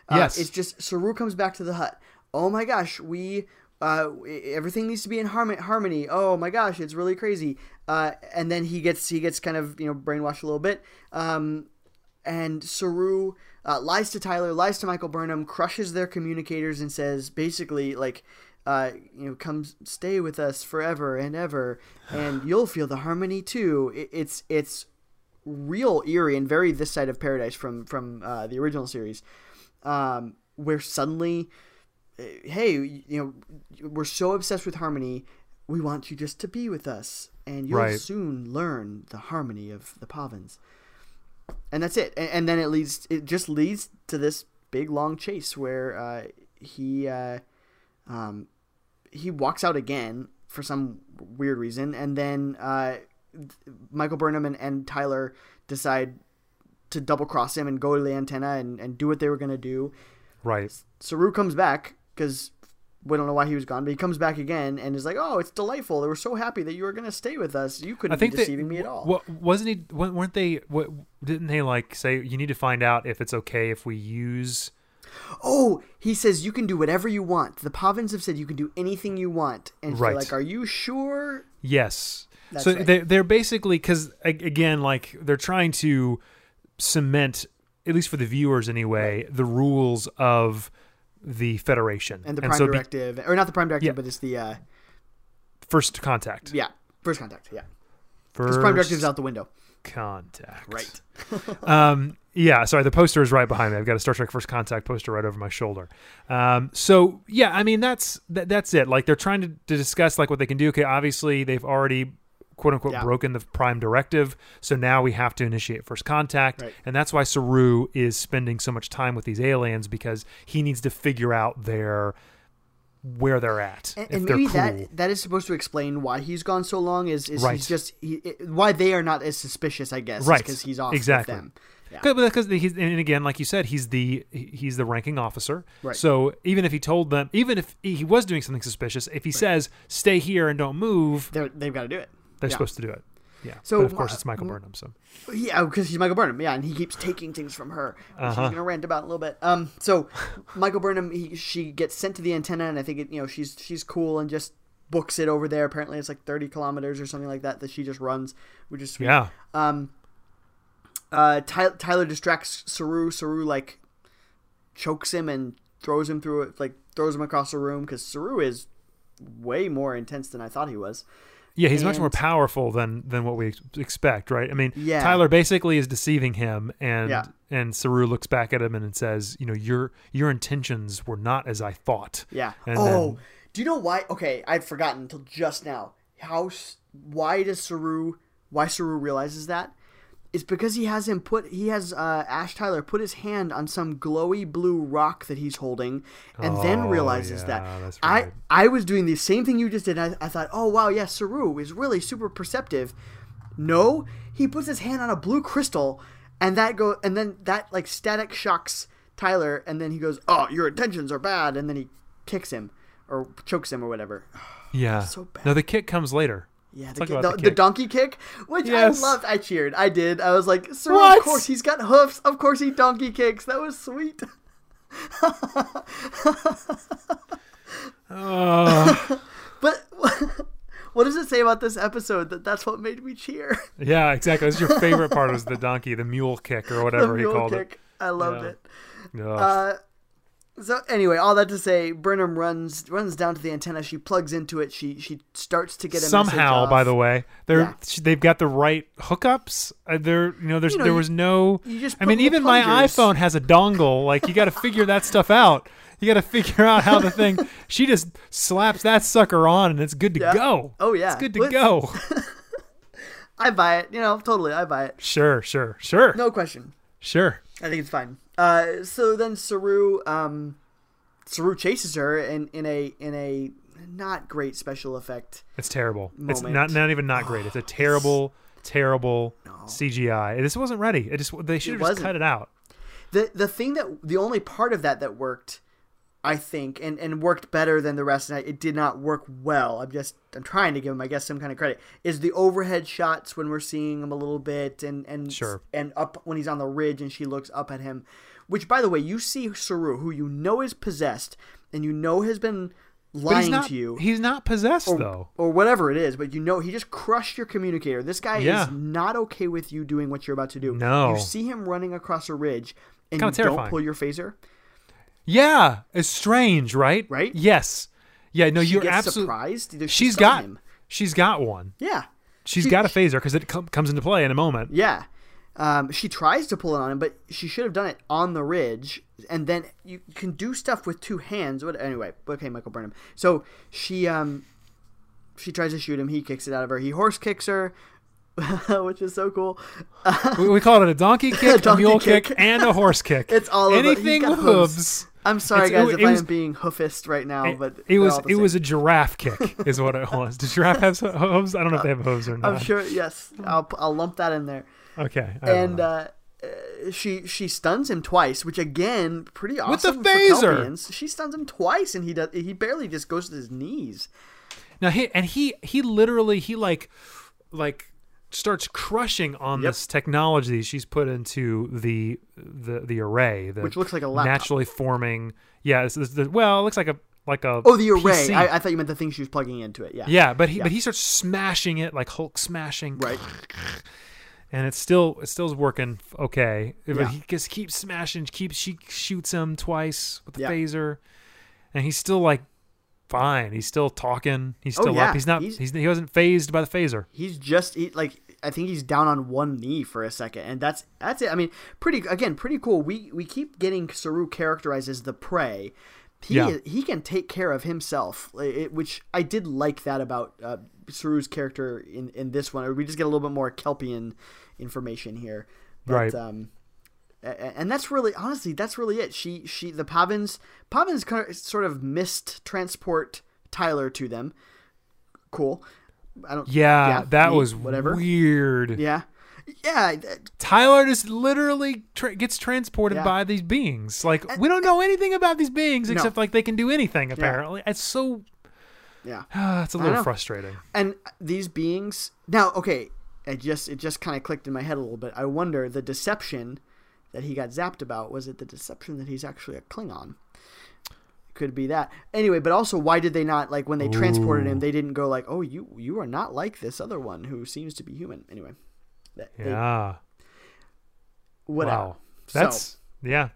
Uh, Yes. it's just Saru comes back to the hut. Oh my gosh, we uh, everything needs to be in harmony. Harmony. Oh my gosh, it's really crazy. Uh, and then he gets he gets kind of you know brainwashed a little bit. Um, and Saru uh, lies to Tyler, lies to Michael Burnham, crushes their communicators, and says basically like, uh, you know, come stay with us forever and ever, and [sighs] you'll feel the harmony too. It, it's it's real eerie and very this side of paradise from from uh, the original series, um, where suddenly, uh, hey, you know, we're so obsessed with harmony. We want you just to be with us, and you'll Right. soon learn the harmony of the Pahvans and that's it. And, and then it leads, it just leads to this big long chase where uh, he uh, um, he walks out again for some weird reason, and then uh, Michael Burnham and, and Tyler decide to double cross him and go to the antenna and, and do what they were gonna do. Right. Saru comes back because we don't know why he was gone, but he comes back again and is like, "Oh, it's delightful. They were so happy that you were gonna stay with us. You couldn't I think be deceiving me at all." What wasn't he? Weren't they? What didn't they like say? You need to find out if it's okay if we use. Oh, he says you can do whatever you want. The Pahvans have said you can do anything you want, and Right. like, "Are you sure?" Yes. That's so right. they they're basically because again, like they're trying to cement, at least for the viewers anyway, the rules of the Federation And the Prime so be- Directive, or not the Prime Directive, Yeah. but it's the uh, first contact. yeah, First Contact. Yeah, First because Prime Directive's out the window. contact. Right. [laughs] um, yeah, sorry, the poster is right behind me. I've got a Star Trek First Contact poster right over my shoulder. Um, so yeah, I mean that's that, that's it. Like they're trying to, to discuss like what they can do. Okay, obviously they've already quote unquote Yeah. broken the Prime Directive, so now we have to initiate First Contact, Right. and that's why Saru is spending so much time with these aliens because he needs to figure out their where they're at And, if and maybe cool. that that is supposed to explain why he's gone so long. Is is Right. he's just he, why they are not as suspicious? I guess, Right. Because he's off Exactly. with them. Yeah. Because he's and again, like you said, he's the he's the ranking officer. Right. So even if he told them, even if he was doing something suspicious, if he says stay here and don't move, They're, they've got to do it. They're Yeah. supposed to do it. Yeah. So, but of course, uh, it's Michael Burnham. So Yeah, because he's Michael Burnham. Yeah, and he keeps taking things from her. Which Uh-huh. She's gonna rant about in a little bit. Um, so Michael Burnham, he, she gets sent to the antenna, and I think it, you know she's she's cool and just books it over there. Apparently, it's like thirty kilometers or something like that that she just runs, which is sweet. yeah, Um, uh, Ty- Tyler distracts Saru. Saru like chokes him and throws him through it, like throws him across the room because Saru is way more intense than I thought he was. Yeah, he's much more powerful than than what we expect, right? I mean, Yeah. Tyler basically is deceiving him, and Yeah. and Saru looks back at him and says, you know, your your intentions were not as I thought. Yeah. And oh, then- do you know why? Okay, I'd forgotten until just now. How? Why does Saru? Why Saru realizes that? It's because he has him put. He has uh, Ash Tyler put his hand on some glowy blue rock that he's holding, and then Oh, realizes yeah, that. that's I right. I was doing the same thing you just did. I, I thought, oh wow, yes, Saru is really super perceptive. No, he puts his hand on a blue crystal, and that go and then that like static shocks Tyler, and then he goes, "Oh, your intentions are bad," and then he kicks him or chokes him or whatever. [sighs] Yeah. so bad. No, the kick comes later. Yeah, the, Talk ki- about the, the the donkey kick, which Yes. I loved. I cheered. I did. I was like, "Saru, What? of course he's got hoofs. Of course he donkey kicks. That was sweet." Uh, [laughs] But [laughs] what does it say about this episode that that's what made me cheer? [laughs] yeah, exactly. That's your favorite part was the donkey, the mule kick or whatever he called kick. I loved Yeah. it. it. Ugh. Uh, so anyway, all that to say, Burnham runs runs down to the antenna. She plugs into it. She she starts to get a Somehow, by the way, they're yeah. they've got the right hookups. Uh, they're you know there's You know, there was no. you just I mean, even my iPhone has a dongle. Like you got to figure that stuff out. You got to figure out how the thing. [laughs] She just slaps that sucker on, and it's good to Yeah. go. Oh, yeah. it's good to go. [laughs] I buy it. You know, totally, I buy it. sure, sure, sure, No question. sure. I think it's fine. Uh, so then Saru, um, Saru chases her in, in a in a not great special effect. It's terrible. It's not not even not great. It's a [sighs] terrible, terrible CGI. This wasn't ready. It just they should have just cut it out. the the thing that the only part of that that worked i think and and worked better than the rest and it did not work well i'm just i'm trying to give him i guess some kind of credit is the overhead shots when we're seeing him a little bit and and Sure. and up when he's on the ridge and she looks up at him which by the way you see saru who you know is possessed and you know has been lying not. to you He's not possessed though. or whatever it is, but you know he just crushed your communicator. This guy Yeah. is not okay with you doing what you're about to do. No. You see him running across a ridge and Kinda you don't pull your phaser. Yeah, it's strange, right? Right? Yes. Yeah. No, She you're absolutely. surprised. She has got. him? She's got one. Yeah. She's She- got a phaser because it com- comes into play in a moment. Yeah. Um, she tries to pull it on him, but she should have done it on the ridge, and then you can do stuff with two hands. What anyway? Okay, Michael Burnham. So she um, she tries to shoot him. He kicks it out of her. He horse kicks her, [laughs] which is so cool. we, we call it a donkey [laughs] kick, a, donkey mule kick. kick. and a horse kick. [laughs] It's all of it. Anything with hooves. hooves. I'm sorry, It's- guys, it- if it I was- am being hoofist right now, but it was it was a giraffe kick, is what it was. Does giraffe have hooves? I don't know if they have hooves or not. I'm sure. Yes, I'll I'll lump that in there. Okay. I And uh, uh, she she stuns him twice, which again, pretty awesome. With the phaser. She stuns him twice, and he does. He barely just goes to his knees. Now he and he he literally he like like starts crushing on Yep. this technology she's put into the the the array, the Which looks like a laptop. naturally forming. Yeah, it's, it's the, well, it looks like a like a Oh, the array. I, I thought you meant the thing she was plugging into it. Yeah. yeah, but he Yeah. but he starts smashing it like Hulk smashing, Right. and it's still it still's working okay. But Yeah. he just keeps smashing, keeps she shoots him twice with the Yeah. phaser, and he's still like fine. He's still talking. He's Oh, still yeah. up. He's not. He's- He's, he wasn't phased by the phaser. He's just he, like I think he's down on one knee for a second, and that's that's it. I mean, pretty again, pretty cool. We we keep getting Saru characterized as the prey. He Yeah. he can take care of himself, it, which I did like that about uh, Saru's character in in this one. We just get a little bit more Kelpien information here, but, Right. Um, and that's really honestly that's really it. She she the Pahvans Pahvans kind of, sort of missed transport Tyler to them. Cool. I don't. Yeah, Yeah, that neat, was whatever. weird. Yeah. Yeah. Tyler just literally tra- gets transported Yeah. by these beings. Like we don't know anything about these beings No. except like they can do anything. Apparently, it's so. Yeah. [sighs] it's a little frustrating. And these beings now, okay, I just it just kind of clicked in my head a little bit. I wonder the deception that he got zapped about was it the deception that he's actually a Klingon? Could be that. Anyway, but also why did they not like when they transported him? They didn't go like, "Oh, you you are not like this other one who seems to be human." Anyway, that, they- Yeah. whatever. Wow. So- That's yeah.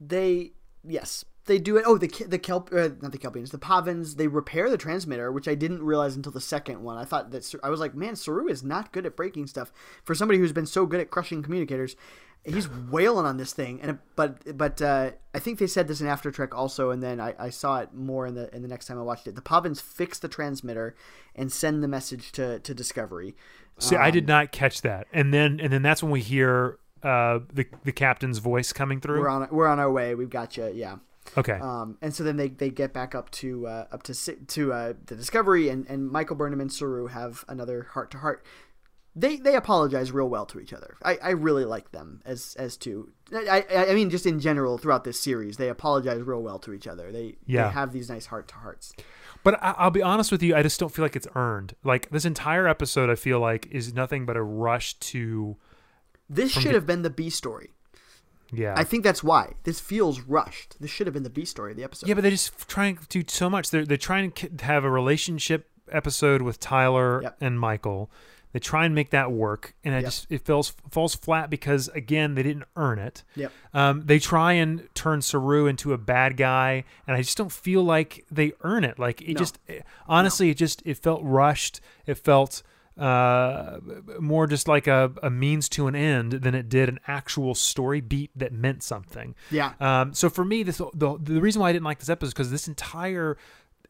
they yes they do it oh the the kelp uh, not the kelpiens the Pahvans they repair the transmitter which i didn't realize until the second one. I thought that i was like man saru is not good at breaking stuff. For somebody who's been so good at crushing communicators he's wailing on this thing and but but uh, i think they said this in after trek also and then I, I saw it more in the in the next time i watched it. The Pahvans fix the transmitter and send the message to to discovery. See, I Um, did not catch that, and then and then that's when we hear uh, the the captain's voice coming through. we're on we're on our way. We've got you. Yeah okay. Um, and so then they, they get back up to uh, up to to uh, the Discovery, and, and Michael Burnham and Saru have another heart to heart. They they apologize real well to each other. I, I really like them as as two. I, I I mean just in general throughout this series they apologize real well to each other. They Yeah. they have these nice heart to hearts. But I, I'll be honest with you, I just don't feel like it's earned. Like this entire episode, I feel like is nothing but a rush to. This should the- have been the B story. Yeah. I think that's why this feels rushed. This should have been the B story of the episode. Yeah, but they're just trying to do so much. They're they're trying to have a relationship episode with Tyler Yep. and Michael. They try and make that work, and I Yep. just it falls falls flat because again they didn't earn it. Yep. Um, they try and turn Saru into a bad guy, and I just don't feel like they earn it. Like it No. just it- honestly, it just it felt rushed. It felt uh more just like a, a means to an end than it did an actual story beat that meant something Yeah. um, so for me, this the, the reason why I didn't like this episode is because this entire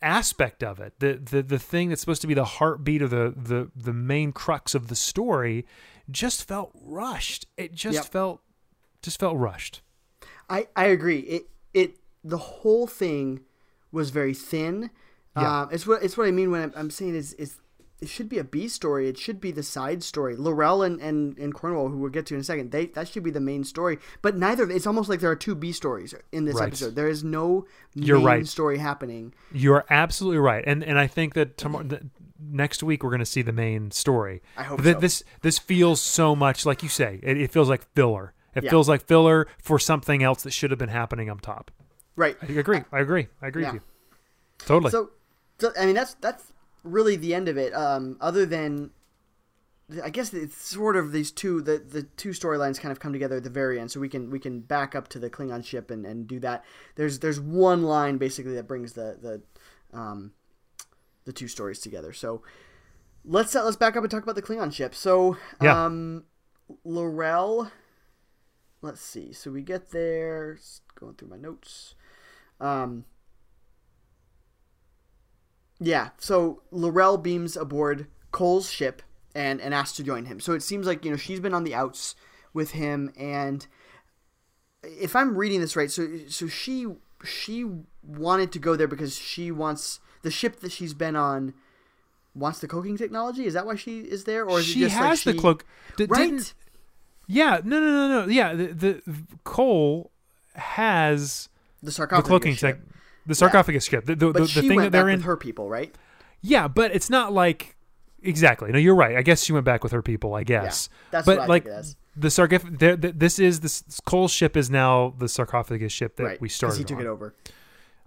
aspect of it, the, the the thing that's supposed to be the heartbeat or the the the main crux of the story, just felt rushed. It just Yep. felt just felt rushed. I, I agree. It it the whole thing was very thin. Yeah. Um, it's what it's what I mean when I'm, I'm saying is is it should be a B story. It should be the side story. L'Rell and, and, and Cornwell, who we'll get to in a second, they that should be the main story. But neither. It's almost like there are two B stories in this Right. episode. There is no You're main right. story happening. You're absolutely right, and and I think that tomorrow, next week we're going to see the main story. I hope Th- so. This this feels so much like you say. It, it feels like filler. It Yeah. feels like filler for something else that should have been happening up top. Right. I agree. I agree. I agree Yeah. with you. Totally. So, so I mean that's that's really the end of it. Um, other than, I guess it's sort of these two the the two storylines kind of come together at the very end. So we can we can back up to the Klingon ship and, and do that. There's there's one line basically that brings the the um, the two stories together. So let's uh, let's back up and talk about the Klingon ship. So Yeah. um, L'Rell. Let's see. So we get there. Going through my notes. Um, yeah, so L'Rell beams aboard Kol's ship and, and asks to join him. So it seems like, you know, she's been on the outs with him and if I'm reading this right, so so she she wanted to go there because she wants the ship that she's been on wants the cloaking technology. Is that why she is there, or is she it just has like the she- cloak. D- right? didn't- yeah. No. No. No. No. Yeah. The, the Kol has The the sarcophagus cloaking ship. tech. The sarcophagus ship. The, the, But the, she the thing went that they're back in. with her people, right? Yeah, but it's not like exactly. No, you're right. I guess she went back with her people. I guess. Yeah, that's but what I like think it is. the sarcophagus. This is this Kol ship is now the sarcophagus ship that right, we started. he took on, it over.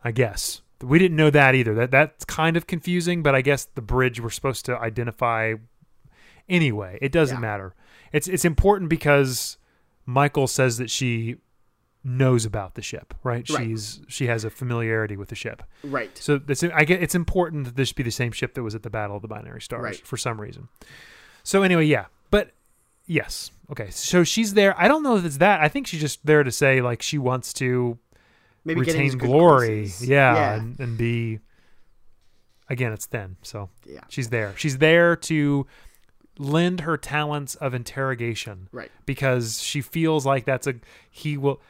I guess we didn't know that either. That that's kind of confusing. But I guess the bridge we're supposed to identify. Anyway, it doesn't Yeah. matter. It's it's important because Michael says that she knows about the ship, right? Right. She's she has a familiarity with the ship. Right. So it's, I get it's important that this be the same ship that was at the Battle of the Binary Stars Right. for some reason. So anyway, yeah, but yes, okay. So she's there. I don't know if it's that. I think she's just there to say like she wants to Maybe retain glory, yeah, Yeah. And, and be. Again, it's thin, so yeah. she's there. She's there to lend her talents of interrogation Right. because she feels like that's a he will.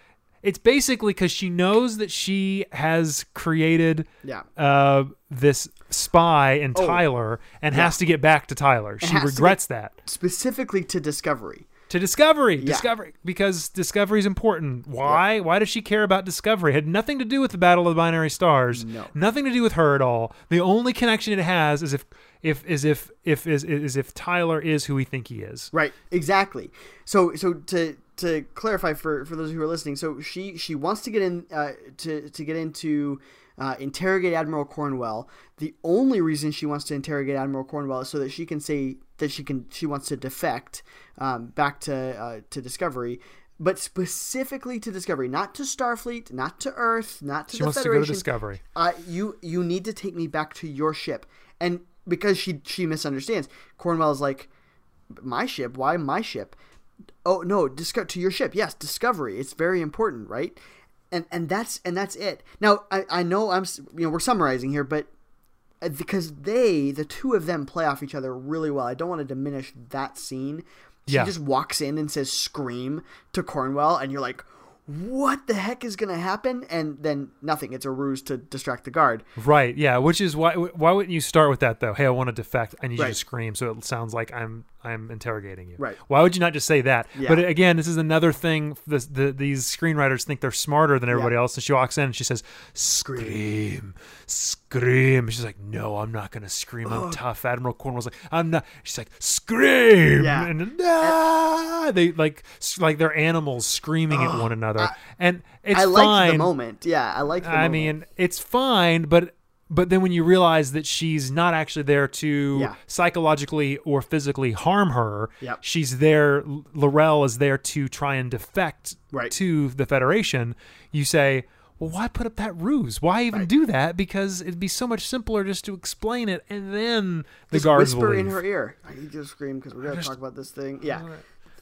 It's basically because she knows that she has created Yeah. uh, this spy in Oh, Tyler and yeah. has to get back to Tyler. She regrets that. Specifically to Discovery. To Discovery. Yeah. Discovery. Because Discovery is important. Why? Why does she care about Discovery? It had nothing to do with the Battle of the Binary Stars. No. Nothing to do with her at all. The only connection it has is if if is if if is is if Tyler is who we think he is. Right, exactly. So, so to to clarify for for those who are listening, so she she wants to get in uh, to to get into uh, interrogate Admiral Cornwell. The only reason she wants to interrogate Admiral Cornwell is so that she can say that she can she wants to defect um, back to uh, to Discovery. But specifically to Discovery, not to Starfleet, not to Earth, not to She the wants to go to Federation. Discovery. uh, you you need to take me back to your ship and because she she misunderstands cornwell is like my ship why my ship oh no disco- to your ship yes discovery it's very important right and and that's and that's it now i i know i'm you know we're summarizing here but uh, because they the two of them play off each other really well i don't want to diminish that scene she Yeah. just walks in and says scream to cornwell and you're like what the heck is going to happen and then nothing it's a ruse to distract the guard Right. Yeah. Which is why why wouldn't you start with that though? Hey, I want to defect. I need you to scream, so it sounds like I'm I'm interrogating you. Right. Why would you not just say that? Yeah. But again, this is another thing. This, the, these screenwriters think they're smarter than everybody Yeah. else. And she walks in and she says, "Scream, scream." She's like, "No, I'm not gonna scream. I'm tough." Admiral Cornwell's like, "I'm not." She's like, "Scream!" Yeah. And ah! they like like they're animals screaming at one another. and it's I fine. the moment. Yeah, I like. the I moment. mean, it's fine, but but then when you realize that she's not actually there to Yeah. psychologically or physically harm her, Yep. she's there. L'Rell is there to try and defect Right. to the Federation. You say, well, why put up that ruse? Why even do that? Because it'd be so much simpler just to explain it, and then the Just guards whisper in her ear. I need you to scream because we're gonna just- talk about this thing. Yeah,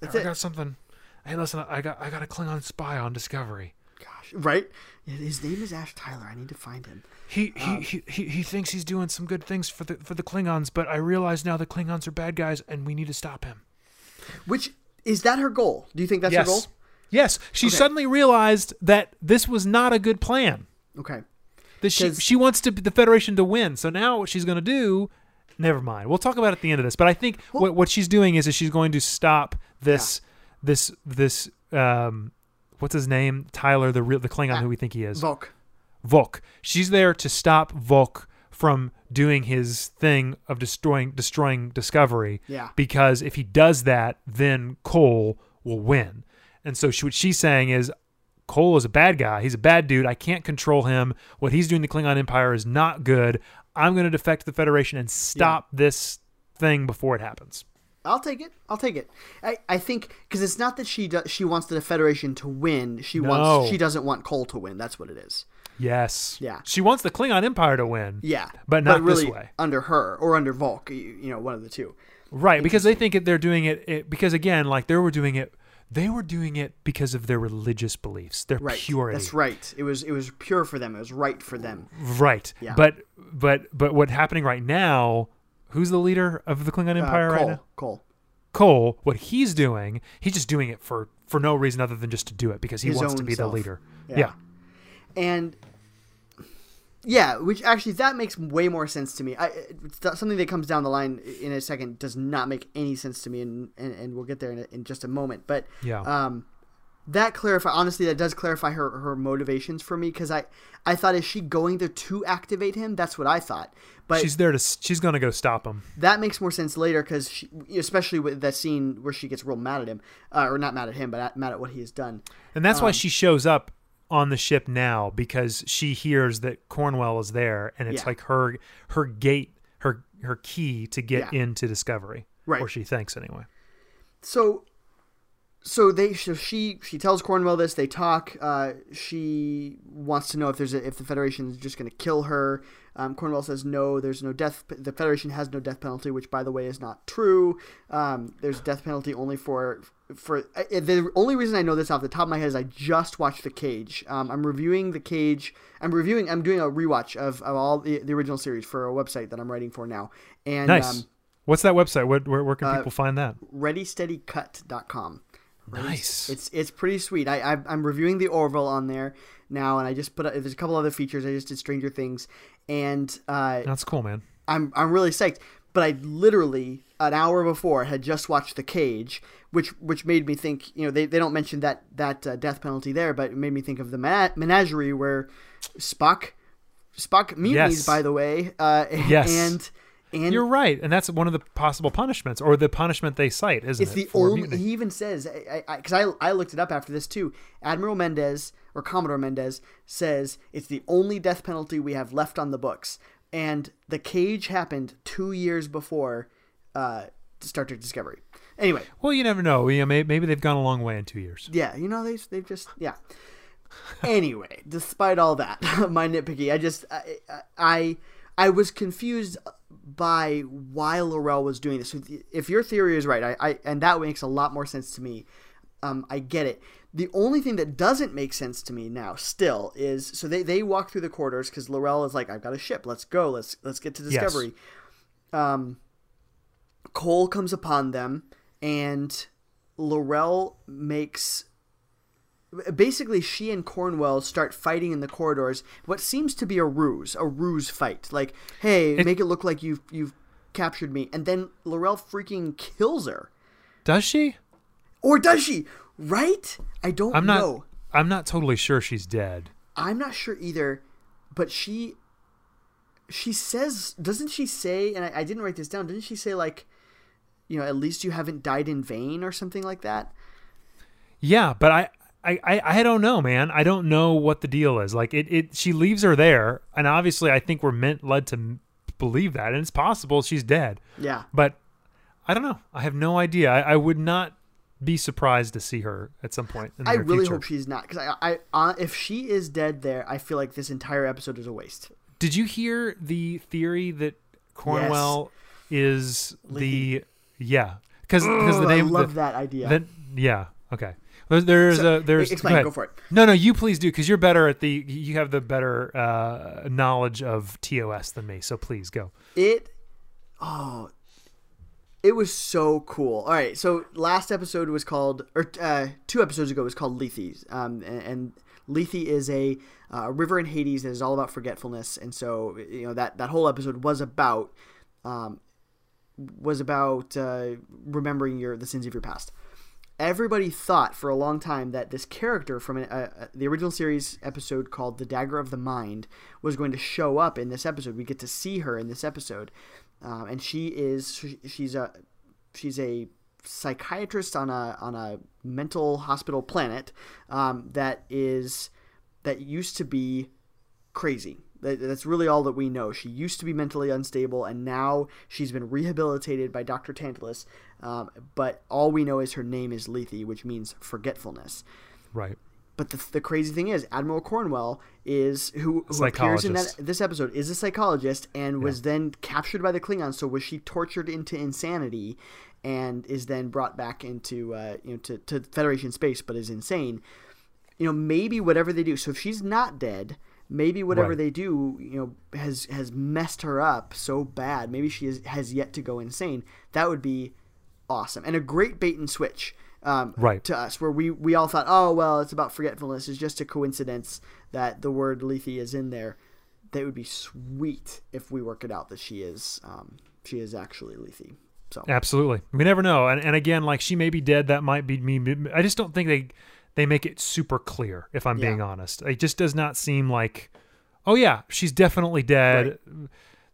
I it. got something. Hey, listen, I got I got a Klingon spy on Discovery. Gosh, right? His name is Ash Tyler. I need to find him. He Um, he, he he he thinks he's doing some good things for the for the Klingons, but I realize now the Klingons are bad guys, and we need to stop him. Which is that her goal? Do you think that's her goal? yes. She Okay. suddenly realized that this was not a good plan. Okay. That she she wants to the Federation to win. So now what she's going to do never mind. We'll talk about it at the end of this. But I think what what she's doing is, is she's going to stop this this this um what's his name Tyler the real the Klingon who we think he is Voq. Voq. She's there to stop Voq from doing his thing of destroying destroying Discovery. Yeah. Because if he does that, then Kol will win. And so she, what she's saying is, Kol is a bad guy. He's a bad dude. I can't control him. What he's doing to the Klingon Empire is not good. I'm going to defect to the Federation and stop this thing before it happens. I'll take it. I'll take it. I, I think because it's not that she does, she wants the Federation to win. She No. wants she doesn't want Kol to win. That's what it is. Yes. Yeah. She wants the Klingon Empire to win. Yeah, But not this really way. under her or under Voq. You, you know, one of the two. Right, because they think they're doing it, it because again, like they were doing it they were doing it because of their religious beliefs, their Right. purity. That's right. It was it was pure for them. It was right for them. Right. Yeah. But but but what's happening right now? Who's the leader of the Klingon Uh, Empire right Kol. now? Kol. Kol. What he's doing, he's just doing it for for no reason other than just to do it because he His wants to be self. the leader. Yeah. Yeah. and yeah, which actually that makes way more sense to me. I, it's something that comes down the line in a second does not make any sense to me, and and, and we'll get there in, a, in just a moment. But Yeah. um, that clarify honestly that does clarify her her motivations for me because I I thought is she going there to activate him? That's what I thought, but she's there to. She's going to go stop him. that makes more sense later because especially with that scene where she gets real mad at him, uh, or not mad at him, but at, mad at what he has done. And that's why Um, she shows up on the ship now because she hears that Cornwell is there, and it's Yeah. like her her gate, her her key to get Yeah. into Discovery, Right. Or she thinks anyway. so so they so she she tells Cornwell this. They talk. Uh, she wants to know if there's a, if the Federation is just going to kill her. Um, Cornwell says no. There's no death. The Federation has no death penalty, which by the way is not true. Um, there's death penalty only for for uh, the only reason I know this off the top of my head is I just watched The Cage. Um, I'm reviewing The Cage. I'm reviewing. I'm doing a rewatch of, of all the, the original series for a website that I'm writing for now. And Nice. um, What's that website? Where where, where can uh, people find that? ReadySteadyCut.com. Nice. It's it's pretty sweet. I, I I'm reviewing the Orville on there now, and I just put there's a couple other features. I just did Stranger Things, and uh, That's cool, man. I'm I'm really psyched. But I literally an hour before had just watched The Cage, which which made me think. You know, they, they don't mention that that uh, death penalty there, but it made me think of the menagerie where Spock Spock mutinies. Yes. By the way, uh, [laughs] Yes. and and You're right, and that's one of the possible punishments, or the punishment they cite, isn't It's it? the only. mutiny? He even says, because I, I, I looked it up after this too. Admiral Mendez or Commodore Mendez says it's the only death penalty we have left on the books, and the cage happened two years before uh, Star Trek Discovery. Anyway, Well, you never know. You know, maybe, maybe they've gone a long way in two years. yeah, you know they they've just yeah. anyway, despite all that, [laughs] my nitpicky, I just I, I I was confused by why L'Rell was doing this. If your theory is right, I, I and that makes a lot more sense to me. Um, I get it. The only thing that doesn't make sense to me now, still, is so they, they walk through the corridors because L'Rell is like, "I've got a ship. Let's go. Let's let's get to Discovery." Um, Kol comes upon them, and L'Rell makes basically she and Cornwell start fighting in the corridors. What seems to be a ruse, a ruse fight. Like, hey, It- make it look like you've you've captured me, and then L'Rell freaking kills her, Does she? or does she? Right? I don't I'm not. know. I'm not totally sure she's dead. I'm not sure either, but she she says doesn't she say and I, I didn't write this down, didn't she say like you know, at least you haven't died in vain or something like that? Yeah, but I, I, I, I don't know, man. I don't know what the deal is. Like it, it. She leaves her there, and obviously, I think we're meant led to believe that, and it's possible she's dead. Yeah. But I don't know. I have no idea. I, I would not be surprised to see her at some point. In I really future. hope she's not because I, I, uh, if she is dead there, I feel like this entire episode is a waste. Did you hear the theory that Cornwell is the yeah? Because because the name I love the, that idea. the- yeah. Okay. There's, there's So, a there's explain, go, go for it. No, no, you please do because you're better at the you have the better uh, knowledge of TOS than me. So please go. It, oh, it was so cool. All right, so last episode was called, or uh, two episodes ago was called Lethe, um, and, and Lethe is a uh, river in Hades that is all about forgetfulness, and so you know that that whole episode was about um, was about uh, remembering your the sins of your past. Everybody thought for a long time that this character from an, uh, uh, the original series episode called "The Dagger of the Mind" was going to show up in this episode. We get to see her in this episode, um, and she is she- she's a she's a psychiatrist on a on a mental hospital planet um, that is that used to be crazy. That, that's really all that we know. She used to be mentally unstable, and now she's been rehabilitated by Doctor Tantalus. Um, but all we know is her name is Lethe, which means forgetfulness. Right. But the, the crazy thing is, Admiral Cornwell is who, who appears in that, this episode is a psychologist and was then captured by the Klingons. So was she tortured into insanity, and is then brought back into uh, you know to, to Federation space, but is insane. You know, maybe whatever they do. So if she's not dead, maybe whatever Right. they do, you know, has has messed her up so bad. Maybe she is, has yet to go insane. That would be awesome and a great bait and switch um, Right. to us where we, we all thought oh well it's about forgetfulness it's just a coincidence that the word lethe is in there that would be sweet if we work it out that she is um, she is actually lethe so Absolutely. We never know. And and again, like she may be dead. That might be me. I just don't think they they make it super clear. If I'm Yeah. being honest, it just does not seem like. Oh yeah, she's definitely dead.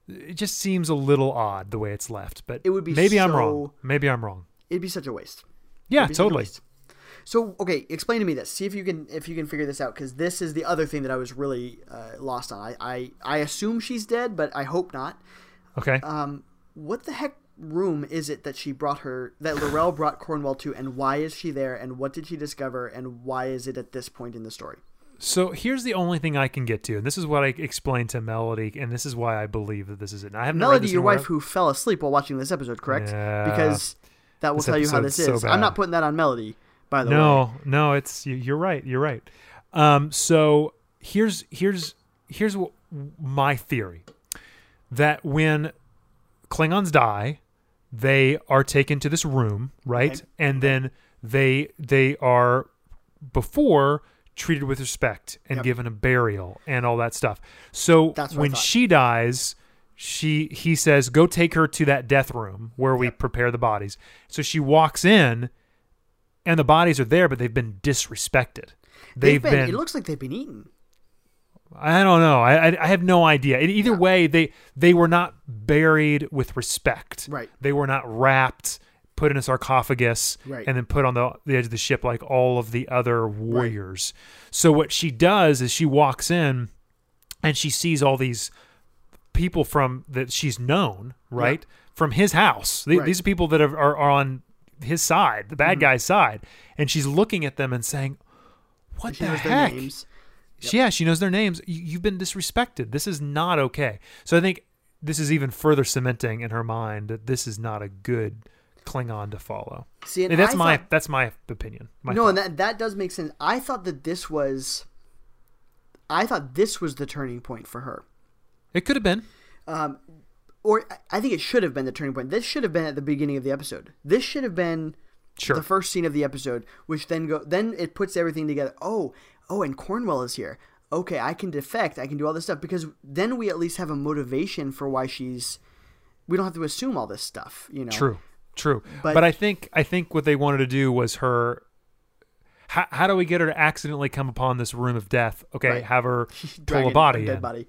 It just seems a little odd the way it's left. But It would be maybe I'm wrong. Maybe I'm wrong. it'd be such a waste Yeah, It'd be such a totally. waste. so okay explain to me this see if you can if you can figure this out because this is the other thing that i was really uh, lost on I, I i assume she's dead but i hope not Okay. um, what the heck room is it that she brought her that L'Rell brought Cornwell to, and why is she there, and what did she discover, and why is it at this point in the story? So here's the only thing I can get to, and this is what I explained to Melody, and this is why I believe that this is it. I haven't Melody, your wife, who fell asleep while watching this episode, correct? Yeah. Because that will This tell you how this is. so I'm not putting that on Melody, by the way. no, no, it's you- you're right. You're right. Um, so here's here's here's what, my theory that when Klingons die, they are taken to this room, right? Okay. And then they they are before treated with respect and Yep. given a burial and all that stuff. So That's when she dies, she he says, "Go take her to that death room where we prepare the bodies." So she walks in, and the bodies are there, but they've been disrespected. They've, They've, been, been. It looks like they've been eaten. I don't know. I, I I have no idea. In either way, they they were not buried with respect. Right. They were not wrapped, put in a sarcophagus, Right. and then put on the the edge of the ship like all of the other warriors. So what she does is she walks in, and she sees all these people from that she's known, right, from his house. Right. These are people that are, are, are on his side, the bad Mm-hmm. guy's side, and she's looking at them and saying, "What She the heck?" their names. Yeah, she knows their names. You, you've been disrespected. This is not okay. So I think this is even further cementing in her mind that this is not a good Klingon to follow. See, and that's I my thought- that's my opinion. My no, thought. and that that does make sense. I thought that this was, I thought this was the turning point for her. it could have been. um, or I- I think it should have been the turning point. This should have been at the beginning of the episode. This should have been Sure. the first scene of the episode, which then go then it puts everything together. Oh, oh, and Cornwell is here. Okay, I can defect. I can do all this stuff because then we at least have a motivation for why she's. We don't have to assume all this stuff, you know. True. True. But- But, I think I think what they wanted to do was her. How, how do we get her to accidentally come upon this room of death? Okay, Right. have her [laughs] pull a body dead in. body.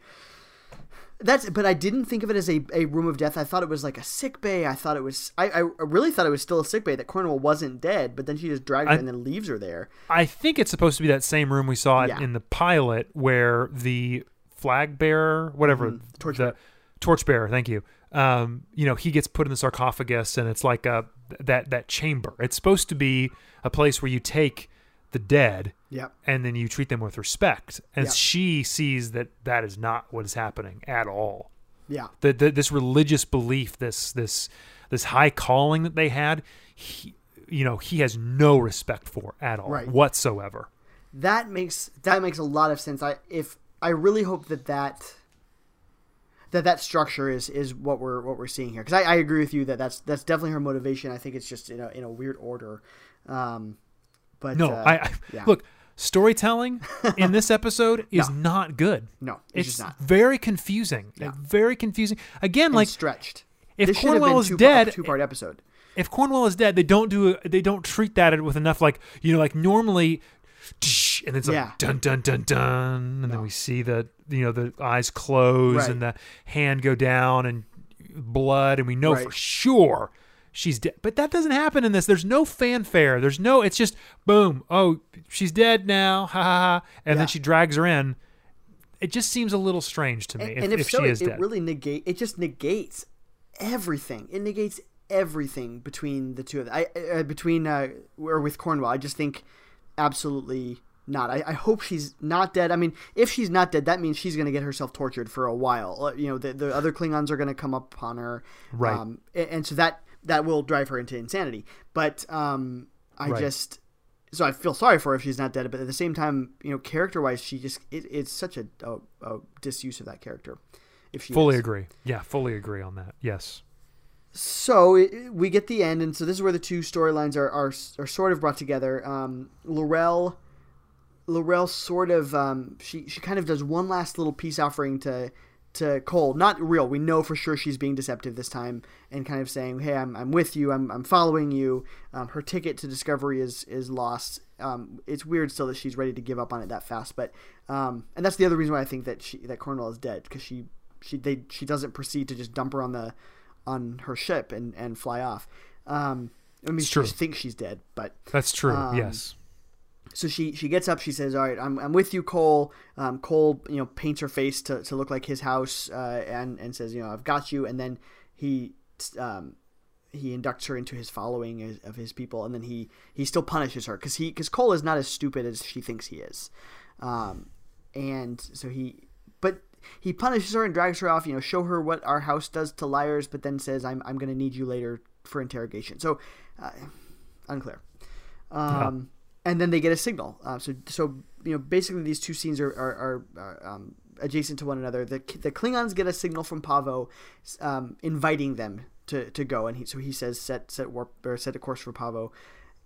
That's, but I didn't think of it as a, a room of death. I thought it was like a sick bay. I thought it was. I, I really thought it was still a sick bay. That Cornwell wasn't dead, but then she just dragged her and then leaves her there. I think it's supposed to be that same room we saw Yeah. in the pilot where the flag bearer, whatever, Mhm. Torch the torchbearer, thank you. Um, you know, he gets put in the sarcophagus and it's like a that that chamber. It's supposed to be a place where you take the dead Yep. and then you treat them with respect. And Yeah. she sees that that is not what is happening at all. Yeah. The, the, this religious belief, this this this high calling that they had, he, you know, he has no respect for at all Right. whatsoever. that makes that makes a lot of sense. I if I really hope that that that that structure is is what we're what we're seeing here because I, I agree with you that that's that's definitely her motivation. I think it's just in a in a weird order. Um, but No, uh, I, I yeah. look. Storytelling in this [laughs] episode is not good. no, it's, It's just not very confusing. Yeah. Very confusing. Again, And like stretched. If this Cornwell is two, dead, two part episode. if Cornwell is dead, they don't do they don't treat that with enough like you know like normally, and then it's like Yeah. dun dun dun dun, and then we see the you know the eyes close Right. and the hand go down and blood, and we know Right. for sure she's dead. But that doesn't happen in this. There's no fanfare. There's no. It's just boom. Oh, she's dead now. Ha ha ha. And Yeah. then she drags her in. It just seems a little strange to me And, if, and if, if so, she it, is it dead. really negate. It just negates everything. It negates everything between the two of them. I uh, between uh, or with Cornwell. I just think absolutely not. I, I hope she's not dead. I mean, if she's not dead, that means she's going to get herself tortured for a while. Uh, You know, the, the other Klingons are going to come upon her, Right. Um, a- and, so that that will drive her into insanity. But um, I Right. just so I feel sorry for her if she's not dead. But at the same time, you know, character wise, she just it, it's such a, a, a disuse of that character. If she fully is. agree. Yeah, fully agree on that. Yes. So it, we get the end, and so this is where the two storylines are, are are sort of brought together. Um, L'Rell, L'Rell sort of um, she she kind of does one last little peace offering to to Kol. Not real. We know for sure she's being deceptive this time, and kind of saying, "Hey, I'm, I'm with you. I'm, I'm following you." Um, her ticket to Discovery is is lost. Um, it's weird still that she's ready to give up on it that fast, but um, and that's the other reason why I think that she that Cornwell is dead because she she they she doesn't proceed to just dump her on the on her ship and and fly off. Um, I mean, It's she true. just thinks she's dead, but That's true. Um, yes. So she she gets up. She says, "All right, I'm, I'm with you, Kol." Um, Kol, you know, paints her face to, to look like his house, uh, and and says, "You know, I've got you." And then he um, he inducts her into his following of his people, and then he he still punishes her because he because Kol is not as stupid as she thinks he is, um, and so he but he punishes her and drags her off. You know, show her what our house does to liars, but then says, "I'm I'm going to need you later for interrogation." So uh, unclear. Um, And then they get a signal. Uh, so so you know basically these two scenes are are, are, are um, adjacent to one another. The the Klingons get a signal from Pahvo, um, inviting them to, to go, and he, so he says set set warp or set a course for Pahvo,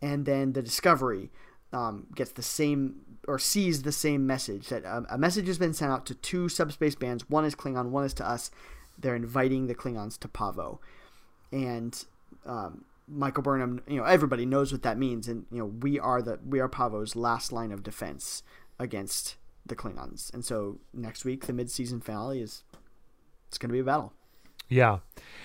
and then the Discovery um, gets the same or sees the same message that um, a message has been sent out to two subspace bands. One is Klingon, one is to us. They're inviting the Klingons to Pahvo, and um, Michael Burnham, you know, everybody knows what that means, and you know, we are the we are Pahvo's last line of defense against the Klingons, and so next week the mid-season finale is it's going to be a battle. Yeah.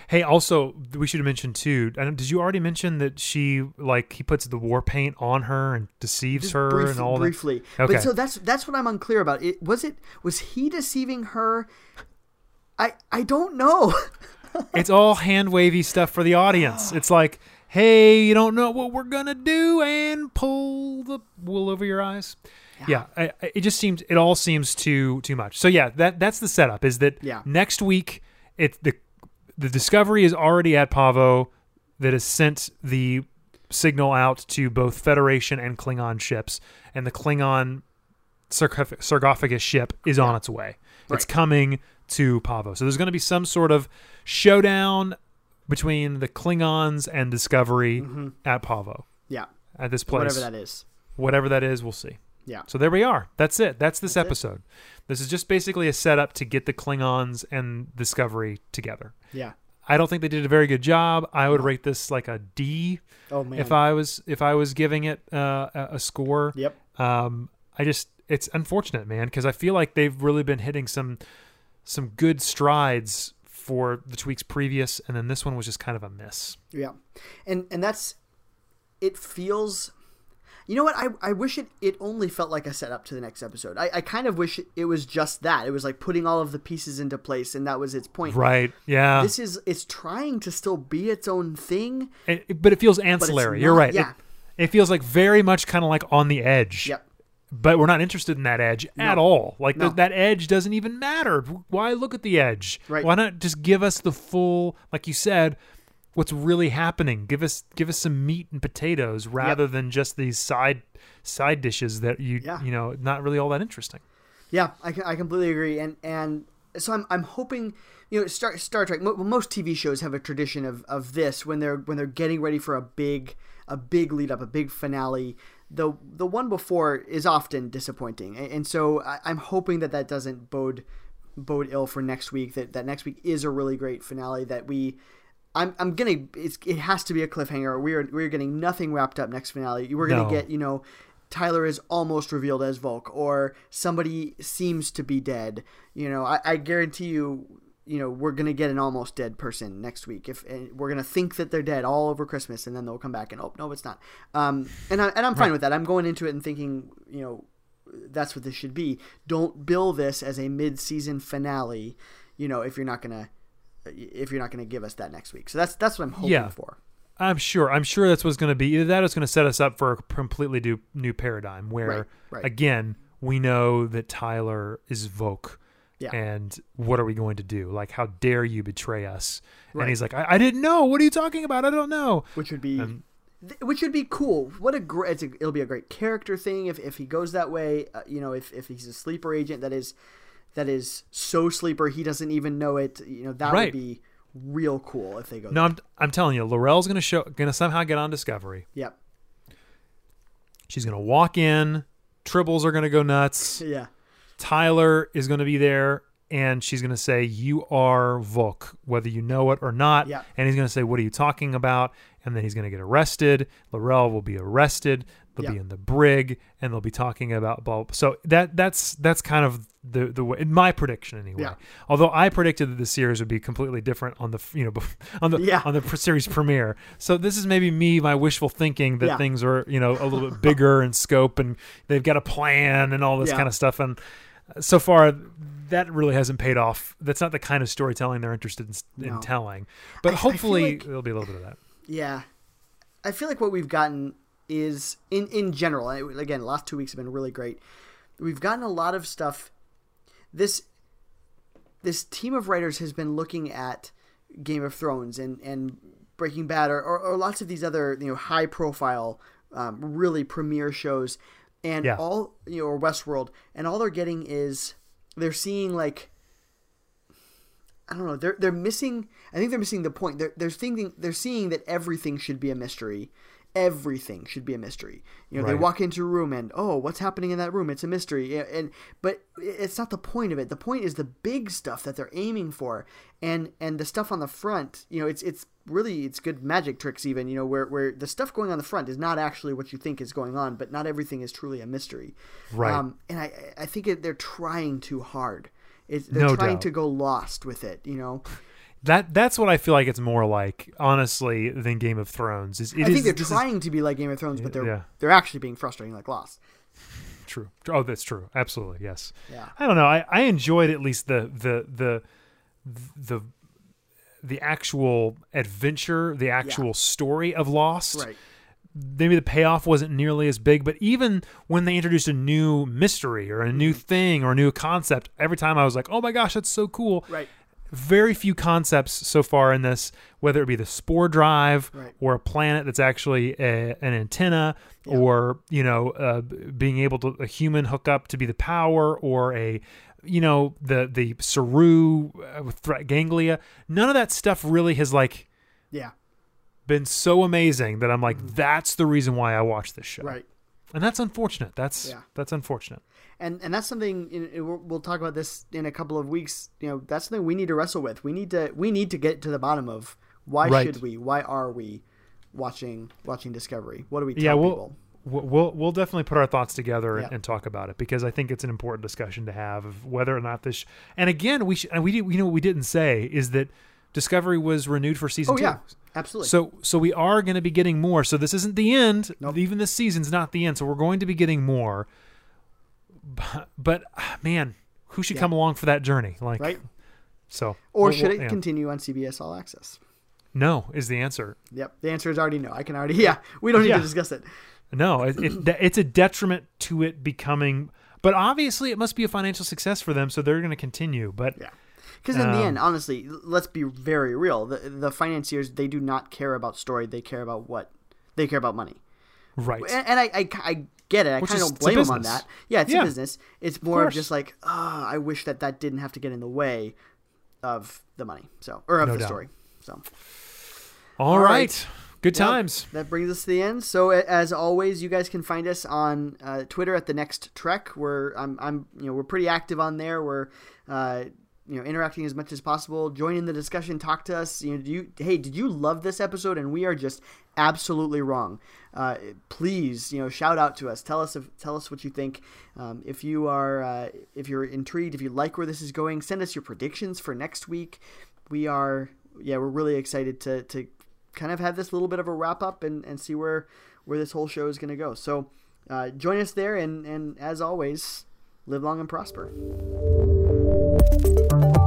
Hey, also, we should have mentioned too. Did you already mention that she like he puts the war paint on her and deceives Just her and all that. briefly, Okay. but so that's that's what I'm unclear about. It was it was he deceiving her? I I don't know. [laughs] It's all hand wavy stuff for the audience. [sighs] It's like, hey, you don't know what we're gonna do, and pull the wool over your eyes. Yeah, I, I- it just seems it all seems too too much. So yeah, that that's the setup. Is that Yeah. next week? It's the the discovery is already at Pahvo that has sent the signal out to both Federation and Klingon ships, and the Klingon sarcoph- sarcophagus ship is on its way. It's coming to Pahvo. So there's going to be some sort of showdown between the Klingons and Discovery at Pahvo yeah, at this place. whatever that is. Whatever that is, we'll see. Yeah, So there we are. That's it. That's this That's it. episode. This is just basically a setup to get the Klingons and Discovery together. yeah. I don't think they did a very good job. I would rate this like a D Oh man. if I was if I was giving it uh, a, a score. yep. Um, I just it's unfortunate, man, because I feel like they've really been hitting some some good strides for the tweaks previous, and then this one was just kind of a miss. Yeah, and and that's it feels. You know what? I, I wish it, it only felt like a setup to the next episode. I, I kind of wish it was just that. It was like putting all of the pieces into place, and that was its point. Right? Yeah. This is it's trying to still be its own thing. It- but it feels ancillary. You're right. yeah. It, it feels like very much kind of like on the edge. Yep. But we're not interested in that edge at all. Like No. th- that edge doesn't even matter. Why look at the edge? Right. Why not just give us the full, like you said, what's really happening? Give us give us some meat and potatoes rather than just these side side dishes that you Yeah. you know not really all that interesting. Yeah, I, I completely agree, and and so I'm I'm hoping you know Star Star Trek. Mo- most TV shows have a tradition of, of this when they're when they're getting ready for a big a big lead up, a big finale. The the one before is often disappointing, and, and so I, I'm hoping that that doesn't bode bode ill for next week. That that next week is a really great finale. That we I'm I'm gonna it's it has to be a cliffhanger. We're we're getting nothing wrapped up next finale. We're gonna No. get you know. Tyler is almost revealed as Voq, or somebody seems to be dead. You know, I, I guarantee you, you know, we're gonna get an almost dead person next week. If and we're gonna think that they're dead all over Christmas, and then they'll come back and oh no, it's not. Um, and I, and I'm fine with that. I'm going into it and thinking, you know, that's what this should be. Don't bill this as a mid-season finale. You know, if you're not gonna if you're not gonna give us that next week. So that's that's what I'm hoping Yeah. for. I'm sure. I'm sure that's what's going to be. Either that or it's going to set us up for a completely new, new paradigm where, Right, right. again, we know that Tyler is Voq. Yeah. And what are we going to do? Like, how dare you betray us? Right. And he's like, I, I didn't know. What are you talking about? I don't know. which would be Um, th- which would be cool. What a great it'll be a great character thing if, if he goes that way. Uh, you know, if, if he's a sleeper agent that is that is so sleeper he doesn't even know it. You know, that Right. would be real cool if they go. No, I'm, I'm telling you, L'Rell's going to show, going to somehow get on Discovery. Yep. She's going to walk in. Tribbles are going to go nuts. [laughs] Yeah. Tyler is going to be there and she's going to say, You are Voq, whether you know it or not. Yeah. And he's going to say, What are you talking about? And then he's going to get arrested. L'Rell will be arrested. They'll be in the brig and they'll be talking about blah. So that that's that's kind of the the way in my prediction anyway. Yeah. Although I predicted that the series would be completely different on the you know [laughs] on the Yeah. on the series premiere. So this is maybe me my wishful thinking that Yeah. things are you know a little bit bigger in scope and they've got a plan and all this Yeah. kind of stuff and so far that really hasn't paid off. That's not the kind of storytelling they're interested in, in No. telling. But I- I hopefully like- there'll be a little bit of that. Yeah. I feel like what we've gotten is in in general. Again, last two weeks have been really great. We've gotten a lot of stuff. This this team of writers has been looking at Game of Thrones and and Breaking Bad or, or, or lots of these other you know high profile, um, really premier shows, and Yeah. all you know or Westworld, and all they're getting is they're seeing like I don't know. They're they're missing. I think they're missing the point. They're they're thinking they're seeing that everything should be a mystery. Everything should be a mystery. You know, they walk into a room and oh, what's happening in that room? It's a mystery. And but it's not the point of it. The point is the big stuff that they're aiming for, and and the stuff on the front. You know, it's it's really it's good magic tricks even. You know, where where the stuff going on the front is not actually what you think is going on, but not everything is truly a mystery. Right. Um, and I I think it, they're trying too hard. It's, they're No trying doubt. to go lost with it. You know. That that's what I feel like it's more like, honestly, than Game of Thrones. Is it I think is- they're this is trying to be like Game of Thrones, but they're Yeah. they're actually being frustrating like Lost. true. Oh, that's true. Absolutely, yes. Yeah. I don't know. I, I enjoyed at least the the the the the actual adventure, the actual story of Lost. Right. maybe the payoff wasn't nearly as big, but even when they introduced a new mystery or a new Mm-hmm. thing or a new concept, every time I was like, "Oh my gosh, that's so cool!" Right. Very few concepts so far in this, whether it be the spore drive Right. or a planet that's actually a, an antenna, or you know, uh, being able to a human hook up to be the power, or a you know the the Saru uh, threat ganglia. None of that stuff really has like Yeah. been so amazing that I'm like, that's the reason why I watch this show. Mm-hmm. Right. And that's unfortunate. That's Yeah. that's unfortunate. And and that's something you know, we'll- we'll talk about this in a couple of weeks. You know, that's something we need to wrestle with. We need to we need to get to the bottom of why Right. should we? Why are we watching watching Discovery? What do we tell yeah, we'll, people? we'll we'll we'll definitely put our thoughts together and, Yeah. and talk about it because I think it's an important discussion to have of whether or not this. Sh- and again, we sh- and we did, you know what we didn't say is that Discovery was renewed for season Oh two. yeah, absolutely. So so we are going to be getting more. So this isn't the end. Nope. Even this season's not the end. So we're going to be getting more. But, but ah, man, who should Yeah. come along for that journey? Like right? so. Or we'll- should we'll- it yeah. continue on CBS All Access? No, is the answer. Yep. The answer is already no. I can already [laughs] yeah. We don't need Yeah. to discuss it. No, it, it, it's a detriment to it becoming. But obviously, it must be a financial success for them, so they're going to continue. But Yeah. Because in the Um, end, honestly, let's be very real. The the financiers they do not care about story. They care about what they care about money. right, And, and I, I, I get it. I kind of don't blame them on that. Yeah, it's Yeah. a business. It's more of, course. just like, oh, I wish that that didn't have to get in the way of the money. So or of No the doubt. story. So all all right. right. good Yep. times. that brings us to the end. So as always, you guys can find us on uh, Twitter at the Next Trek. We're I'm, I'm you know we're pretty active on there. We're uh, you know interacting as much as possible. Join in the discussion. Talk to us. You know, do you hey, did you love this episode? And we are just absolutely wrong. Uh, please, you know, shout out to us. Tell us if, tell us what you think. Um, if you are uh, if you're intrigued, if you like where this is going, send us your predictions for next week. We are yeah, we're really excited to to kind of have this little bit of a wrap up and, and see where where this whole show is going to go. So uh, join us there, and and as always, live long and prosper. Thank you.